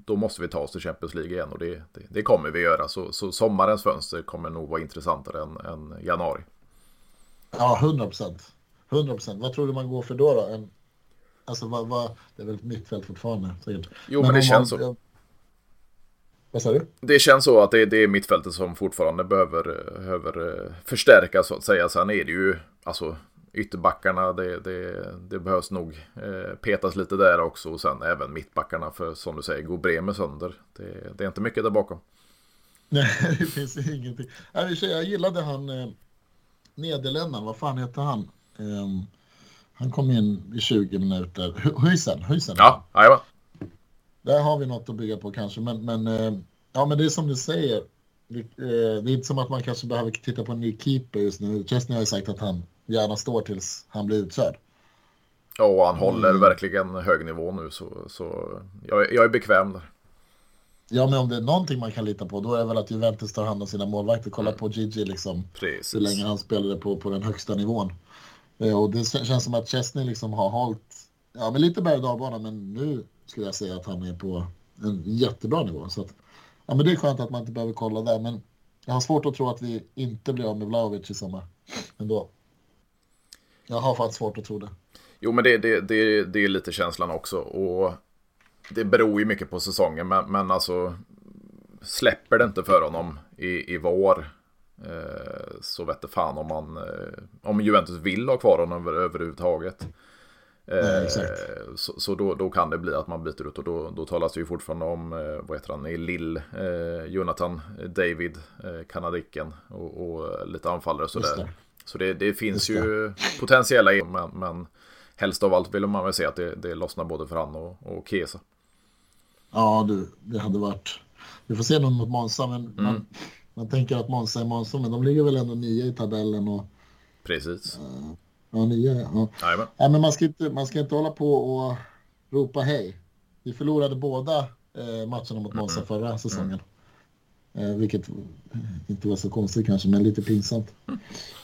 då måste vi ta oss till Champions League igen och det, det, det kommer vi göra. Så, så, sommarens fönster kommer nog vara intressantare än, än januari. Ja, 100 procent. 100 procent. Vad tror du man går för då? då? En, alltså, vad, vad, det är väl mittfält fortfarande säkert. Jo, men, men det känns man, så. Vad sa du? Det känns så att det, det är mittfältet som fortfarande behöver, behöver eh, förstärkas så att säga. Sen är det ju, alltså ytterbackarna, det, det, det behövs nog eh, petas lite där också. Och sen även mittbackarna, för som du säger, går Bremer sönder. Det, det är inte mycket där bakom. Nej, det finns ingenting. Jag gillade han, eh, Nederländerna, vad fan heter han? Um, han kom in i 20 minuter. Huysen, Huysen. Ja, jajamän. Där har vi något att bygga på kanske, men, men, uh, ja, men det är som du säger. Det, uh, det är inte som att man kanske behöver titta på en ny keeper just nu. Chesney har ju sagt att han gärna står tills han blir utkörd. Ja, och han håller mm. verkligen hög nivå nu, så, så jag, jag är bekväm där. Ja, men om det är någonting man kan lita på, då är det väl att Juventus tar hand om sina målvakter. Kolla mm. på Gigi liksom, Precis. hur länge han spelade på, på den högsta nivån. Eh, och det känns som att Chesney liksom har hållit, ja men lite berg och men nu skulle jag säga att han är på en jättebra nivå. Så att, ja men det är skönt att man inte behöver kolla där, men jag har svårt att tro att vi inte blir av med Vlahovic i sommar ändå. Jag har faktiskt svårt att tro det. Jo, men det, det, det, det är lite känslan också. Och det beror ju mycket på säsongen, men, men alltså släpper det inte för honom i, i vår eh, så vette fan om man eh, om Juventus vill ha kvar honom över, överhuvudtaget. Eh, så, så då, då, kan det bli att man byter ut och då, då talas det ju fortfarande om, eh, vad heter han, i Lill, eh, Jonathan, David, eh, kanadicken och, och lite anfallare och sådär. Så det, det finns det. ju potentiella men, men helst av allt vill man väl se att det, det lossnar både för han och, och Kesa. Ja, du, det hade varit... Vi får se någon mot Monza, men mm. man, man tänker att Monza är Monza, men de ligger väl ändå nio i tabellen. Och, Precis. Uh, ja, nio. Ja. ja, men man ska, inte, man ska inte hålla på och ropa hej. Vi förlorade båda eh, matcherna mot Monza mm. förra säsongen. Eh, vilket inte var så konstigt kanske, men lite pinsamt.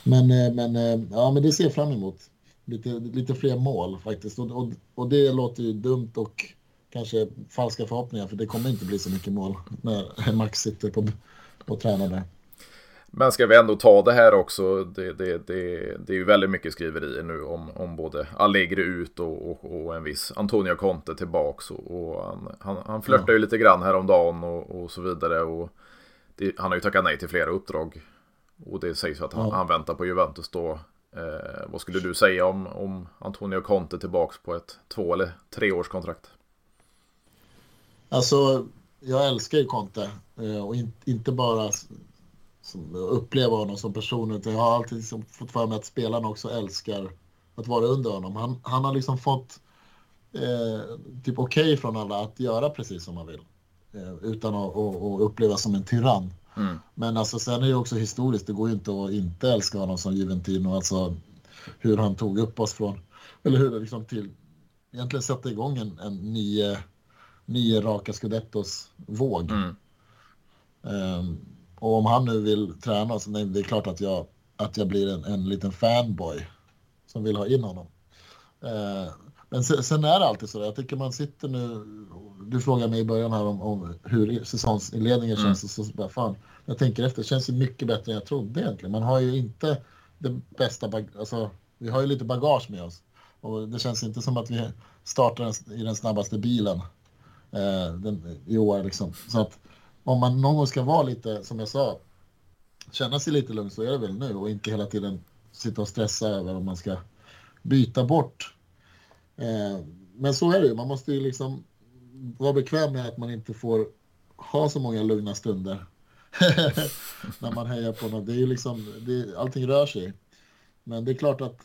Men, eh, men, eh, ja, men det ser jag fram emot. Lite, lite fler mål faktiskt. Och, och, och det låter ju dumt och kanske falska förhoppningar för det kommer inte bli så mycket mål när Max sitter på och tränar där. Men ska vi ändå ta det här också, det, det, det, det är ju väldigt mycket skriverier nu om, om både Allegri ut och, och, och en viss Antonio Conte tillbaks. Och, och han, han, han flörtar ju lite grann häromdagen och, och så vidare. Och det, han har ju tackat nej till flera uppdrag. Och det sägs att han, ja. han väntar på Juventus då. Eh, vad skulle du säga om, om Antonio Conte tillbaks på ett två eller tre års kontrakt? Alltså, jag älskar ju Conte eh, och in, inte bara uppleva honom som person utan jag har alltid liksom fått för mig att spelarna också älskar att vara under honom. Han, han har liksom fått eh, typ okej okay från alla att göra precis som han vill eh, utan att, att, att upplevas som en tyrann. Mm. Men alltså sen är det också historiskt, det går ju inte att inte älska honom som Juventino, alltså hur han tog upp oss från, eller hur det liksom till, egentligen sätta igång en, en nio nio raka scudettos våg. Mm. Um, och om han nu vill träna så nej, det är klart att jag, att jag blir en, en liten fanboy som vill ha in honom. Uh, men sen, sen, är det alltid så. Jag tycker man sitter nu. Du frågade mig i början här om, om hur säsongsinledningen mm. känns. Och så bara, fan, jag tänker efter. Det känns ju mycket bättre än jag trodde egentligen. Man har ju inte det bästa. Alltså, vi har ju lite bagage med oss. Och det känns inte som att vi startar i den snabbaste bilen eh, den, i år. Liksom. Så att om man någon gång ska vara lite, som jag sa, känna sig lite lugn så är det väl nu och inte hela tiden sitta och stressa över om man ska byta bort. Eh, men så är det ju, man måste ju liksom vara bekväm med att man inte får ha så många lugna stunder. när man hejar på något. Det är ju liksom, det, allting rör sig. Men det är klart att,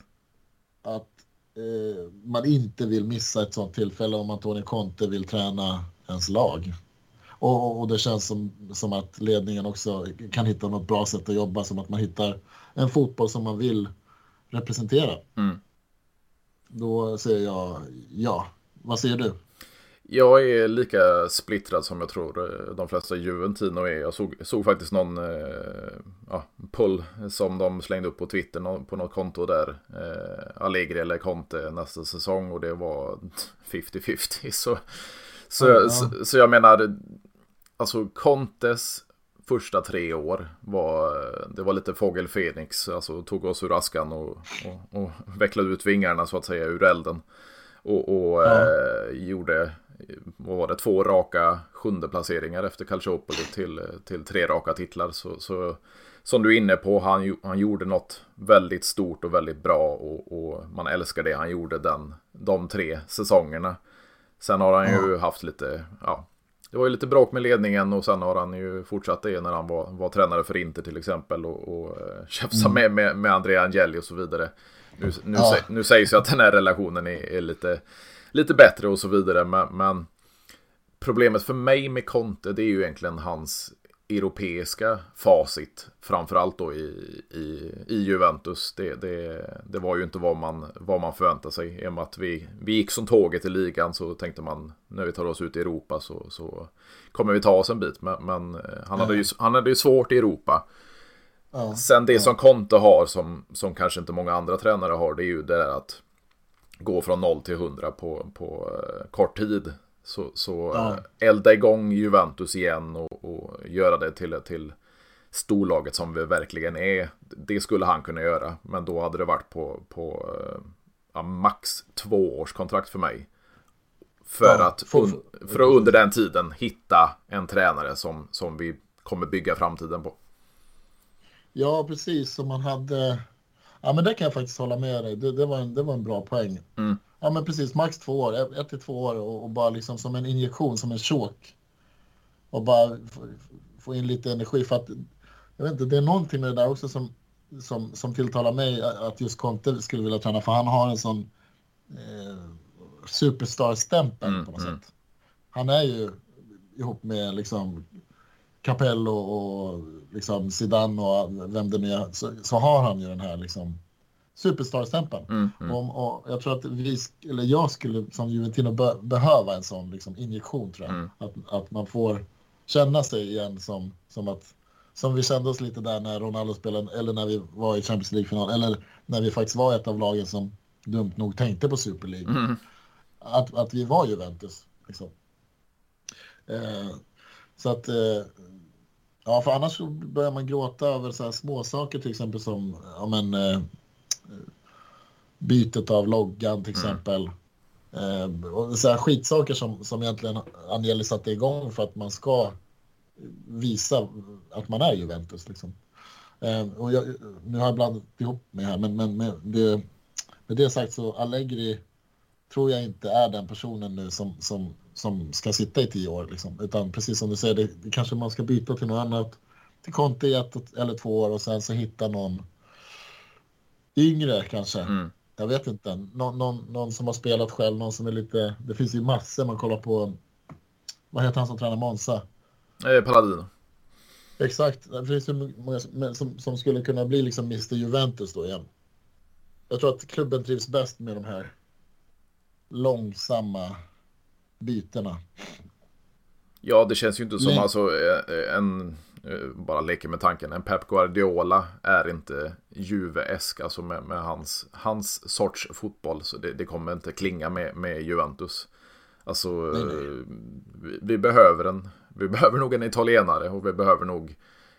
att eh, man inte vill missa ett sånt tillfälle om Antonio Conte vill träna ens lag. Och, och, det känns som, som att ledningen också kan hitta något bra sätt att jobba, som att man hittar en fotboll som man vill representera. Mm. Då säger jag ja. Vad säger du? Jag är lika splittrad som jag tror eh, de flesta Juventino är. Jag såg, såg faktiskt någon eh, ja, pull som de slängde upp på Twitter på något konto där. Eh, Allegri eller Conte nästa säsong och det var 50-50. Så, så, ja. så, så, jag menar, alltså Contes första tre år var, det var lite fågel Fenix. Alltså tog oss ur askan och, och, och vecklade ut vingarna så att säga ur elden. Och, och ja. eh, gjorde vad var det, två raka sjunde placeringar efter Calciopoli till, till tre raka titlar. Så, så som du är inne på, han, han gjorde något väldigt stort och väldigt bra och, och man älskar det han gjorde den, de tre säsongerna. Sen har han ju haft lite, ja, det var ju lite bråk med ledningen och sen har han ju fortsatt det när han var, var tränare för Inter till exempel och, och eh, tjafsa mm. med, med, med Andrea Angeli och så vidare. Nu, nu, ja. nu sägs ju att den här relationen är, är lite lite bättre och så vidare. Men, men, problemet för mig med Conte det är ju egentligen hans europeiska facit. Framförallt då i, i, i Juventus. Det, det, det var ju inte vad man, vad man förväntade sig. I och med att vi, vi gick som tåget i ligan så tänkte man när vi tar oss ut i Europa så, så kommer vi ta oss en bit. Men, men eh, han, hade ju, han hade ju svårt i Europa. Ja, Sen det ja. som Conte har som, som kanske inte många andra tränare har det är ju det där att gå från 0 till 100 på, på uh, kort tid. Så, så ja. uh, elda igång Juventus igen och, och göra det till, till storlaget som vi verkligen är. Det skulle han kunna göra, men då hade det varit på, på uh, max två års kontrakt för mig. För, ja, att, för, för att under den tiden hitta en tränare som, som vi kommer bygga framtiden på. Ja, precis som man hade Ja, men det kan jag faktiskt hålla med dig. Det, det, var, en, det var en bra poäng. Mm. Ja, men precis. Max två år, ett till två år och, och, bara liksom som en injektion, som en chok. Och bara få, få in lite energi för att jag vet inte, det är någonting med det där också som, som, som tilltalar mig att just Conte skulle vilja träna för han har en sån eh, superstar-stämpel mm, på något mm. sätt. Han är ju ihop med liksom Capello och liksom Zidane och vem det nu är, så, så har han ju den här liksom superstar-stämpeln. Mm, mm. Och, och, jag tror att vi, eller jag skulle som Juventino be, behöva en sån liksom, injektion tror jag. Mm. Att, att man får känna sig igen som, som att som vi kände oss lite där när Ronaldo spelade eller när vi var i Champions League-final eller när vi faktiskt var ett av lagen som dumt nog tänkte på Super League. Mm. Att, att vi var Juventus. Liksom. Eh, så att eh, Ja, för annars börjar man gråta över så här små saker till exempel som ja, men, eh, bytet av loggan till mm. exempel. Mm. Eh, och så här skitsaker som, som egentligen Angeli satte igång för att man ska visa att man är Juventus. Liksom. Eh, och jag, nu har jag blandat ihop mig här, men, men med, det, med det sagt så Allegri tror jag inte är den personen nu som, som som ska sitta i tio år. Liksom. Utan precis som du säger, det, det kanske man ska byta till något annat. Till Conte i ett eller två år och sen så hitta någon yngre kanske. Mm. Jag vet inte. Nå, någon, någon som har spelat själv, någon som är lite... Det finns ju massor man kollar på. Vad heter han som tränar Monza? Eh, Paladino. Exakt. Det finns ju många som, som skulle kunna bli liksom Mr Juventus då igen. Jag tror att klubben trivs bäst med de här långsamma bytena. Ja, det känns ju inte som Men... alltså eh, en, eh, bara leker med tanken, en Pep Guardiola är inte Juve-esk, alltså med, med, hans, hans sorts fotboll. Så det, det kommer inte klinga med, med Juventus. Alltså, nej, nej. Eh, vi, vi, behöver en, vi behöver nog en italienare och vi behöver nog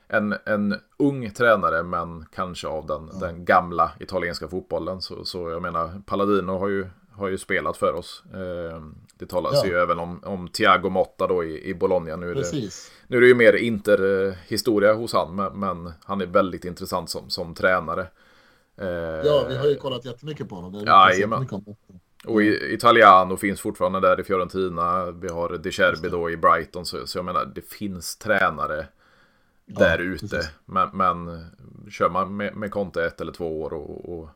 en, en ung tränare, men kanske av den, ja. den gamla italienska fotbollen. Så, så jag menar, Paladino har ju har ju spelat för oss. Ehm, det talas ja. ju även om, om Thiago Motta då i, i Bologna. Nu är, det, nu är det ju mer Inter-historia hos han, men, men, han är väldigt intressant som, som tränare. Ja, vi har ju kollat jättemycket på honom. Ja, Och Italiano finns fortfarande där i Fiorentina. Vi har De Cherbi då i Brighton. Så, så jag menar, det finns tränare där ja, ute. Men, men kör man med, med Conte ett eller två år och, och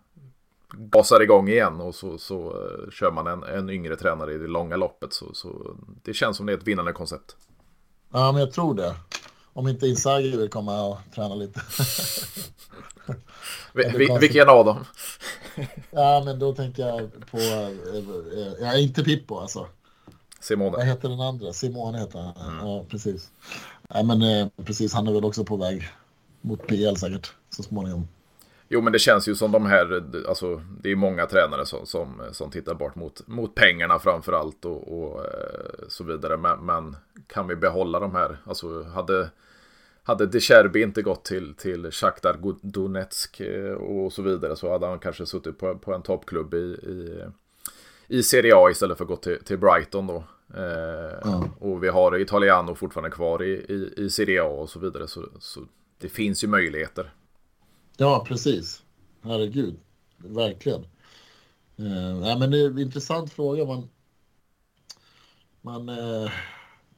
gasar igång igen och så, så uh, kör man en, en yngre tränare i det långa loppet. Så, så det känns som det är ett vinnande koncept. Ja, men jag tror det. Om inte Inzaghi vill komma och träna lite. Vil vilken av dem? ja, men då tänker jag på, eh, eh, ja, inte Pippo alltså. Simone. Vad heter den andra? Simone heter han. Mm. Ja, precis. Ja, men eh, precis, han är väl också på väg mot PL säkert så småningom. Jo, men det känns ju som de här, alltså det är många tränare som, som, som tittar bort mot, mot pengarna framför allt och, och så vidare. Men, men, kan vi behålla de här, alltså hade hade De inte gått till, till Shakhtar Donetsk eh, och så vidare så hade han kanske suttit på, på en toppklubb i, i, i Serie A istället för att gå till, till Brighton då. Eh, mm. Och vi har Italiano fortfarande kvar i, i, i Serie A och så vidare. Så, så det finns ju möjligheter. Ja, precis. Herregud, verkligen. Eh, ja, men det är en intressant fråga. Man, man, eh,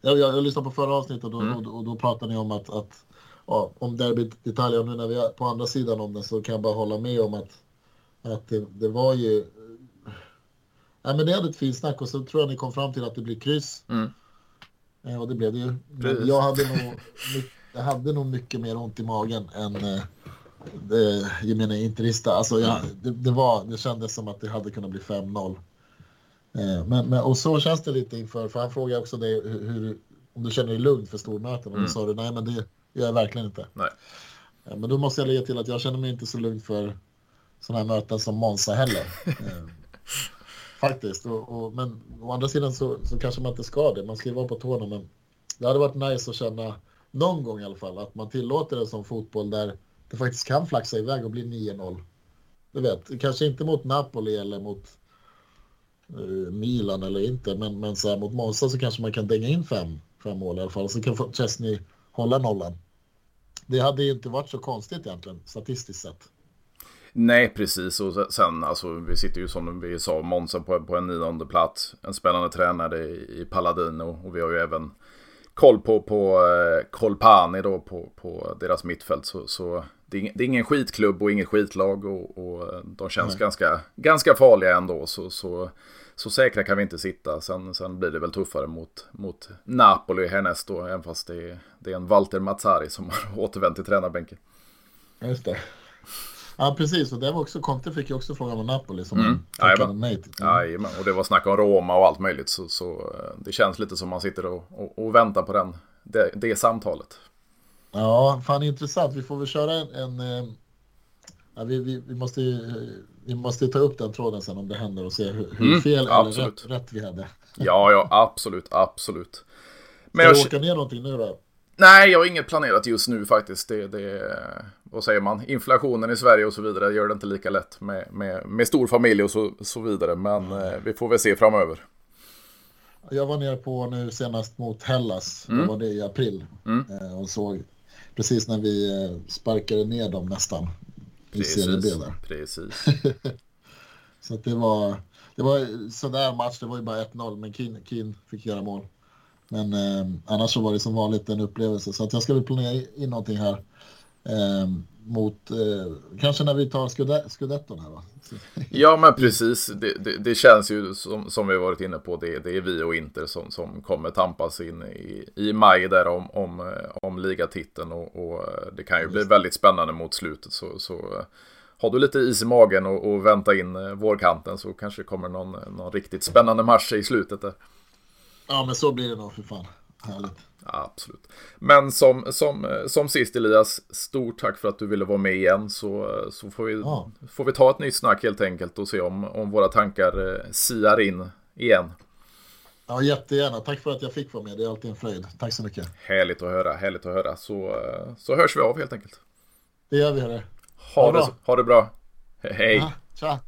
jag, jag, jag lyssnade på förra avsnittet och då, mm. och, och då pratade ni om att, att ja, om derbyt Italien, nu när vi är på andra sidan om den så kan jag bara hålla med om att, att det, det var ju... Ja, men det hade ett fint snack och så tror jag ni kom fram till att det blir kryss. Mm. Eh, och det blev det ju. Men jag hade, nog, jag hade nog mycket mer ont i magen än eh, menar interista. Alltså jag, det, det, var, det kändes som att det hade kunnat bli 5-0. Eh, men, men, och så känns det lite inför, för han frågade också dig hur, hur, om du känner dig lugn för stormöten. Och mm. då sa du nej men det, gör jag verkligen inte. Nej. Eh, men då måste jag lägga till att jag känner mig inte så lugn för sådana här möten som Monza heller. Eh, faktiskt. Och, och, men å andra sidan så, så kanske man inte ska det. Man ska ju vara på tårna. Men det hade varit nice att känna någon gång i alla fall att man tillåter det som fotboll där det faktiskt kan flaxa iväg och bli 9-0. Du vet, kanske inte mot Napoli eller mot uh, Milan eller inte, men, men så här, mot Monza så kanske man kan dänga in fem, fem mål i alla fall. Så kan Chesney hålla nollan. Det hade ju inte varit så konstigt egentligen, statistiskt sett. Nej, precis. Och sen, alltså, vi sitter ju som vi sa, Monza på, på en nionde plats. En spännande tränare i, i Paladino. Och vi har ju även koll på, på eh, Colpani då på, på deras mittfält. Så, så det, är, det är ingen skitklubb och inget skitlag. Och, och de känns ganska, ganska farliga ändå. Så, så så säkra kan vi inte sitta. Sen, sen blir det väl tuffare mot, mot Napoli härnäst då, även fast det är, det är en Walter Mazzari som har återvänt till tränarbänken. Just det. Ja, precis. Och det var också, Conte fick ju också frågan om Napoli som mm. tackade nej till. Jajamän, och det var snack om Roma och allt möjligt. Så, så eh, det känns lite som man sitter och, och, och väntar på den, det, det samtalet. Ja, fan intressant. Vi får väl köra en, en eh, ja, vi, vi, vi, måste ju, vi måste ta upp den tråden sen om det händer och se hur, hur mm, fel eller rätt, rätt, vi hade. Ja, ja, absolut, absolut. Men Ska jag... du åka ner någonting nu då? Nej, jag har inget planerat just nu faktiskt. Det, det, vad säger man? Inflationen i Sverige och så vidare gör det inte lika lätt med, med, med stor familj och så, så vidare. Men eh, vi får väl se framöver. Jag var nere på nu senast mot Hellas. Mm. Då var det i april. Mm. Eh, och såg precis när vi eh, sparkade ner dem nästan i Serie B där. Precis. så det var, det var sådär match, det var ju bara 1-0, men Keen, Keen fick göra mål. Men eh, annars så var det som vanligt en upplevelse, så att jag ska väl planera in någonting här. Eh, mot, eh, kanske när vi tar skudetton här va? Ja men precis, det, det, det, känns ju som, som vi varit inne på, det, det är vi och Inter som, som kommer tampas in i, i maj där om, om, om ligatiteln och, och det kan ju Just. bli väldigt spännande mot slutet så, så har du lite is i magen och, och vänta in eh, vårkanten så kanske det kommer någon, någon riktigt spännande match i slutet där. Ja men så blir det nog för fan, härligt. Absolut. Men som, som, som sist Elias, stort tack för att du ville vara med igen. Så, så får, vi, ja. får vi ta ett nytt snack helt enkelt och se om, om våra tankar eh, siar in igen. Ja, jättegärna. Tack för att jag fick vara med. Det är alltid en fröjd. Tack så mycket. Härligt att höra. Härligt att höra. Så, eh, så hörs vi av helt enkelt. Det gör vi. Hörru. Ha, ha, det, ha det bra. Hej. Ja, tja.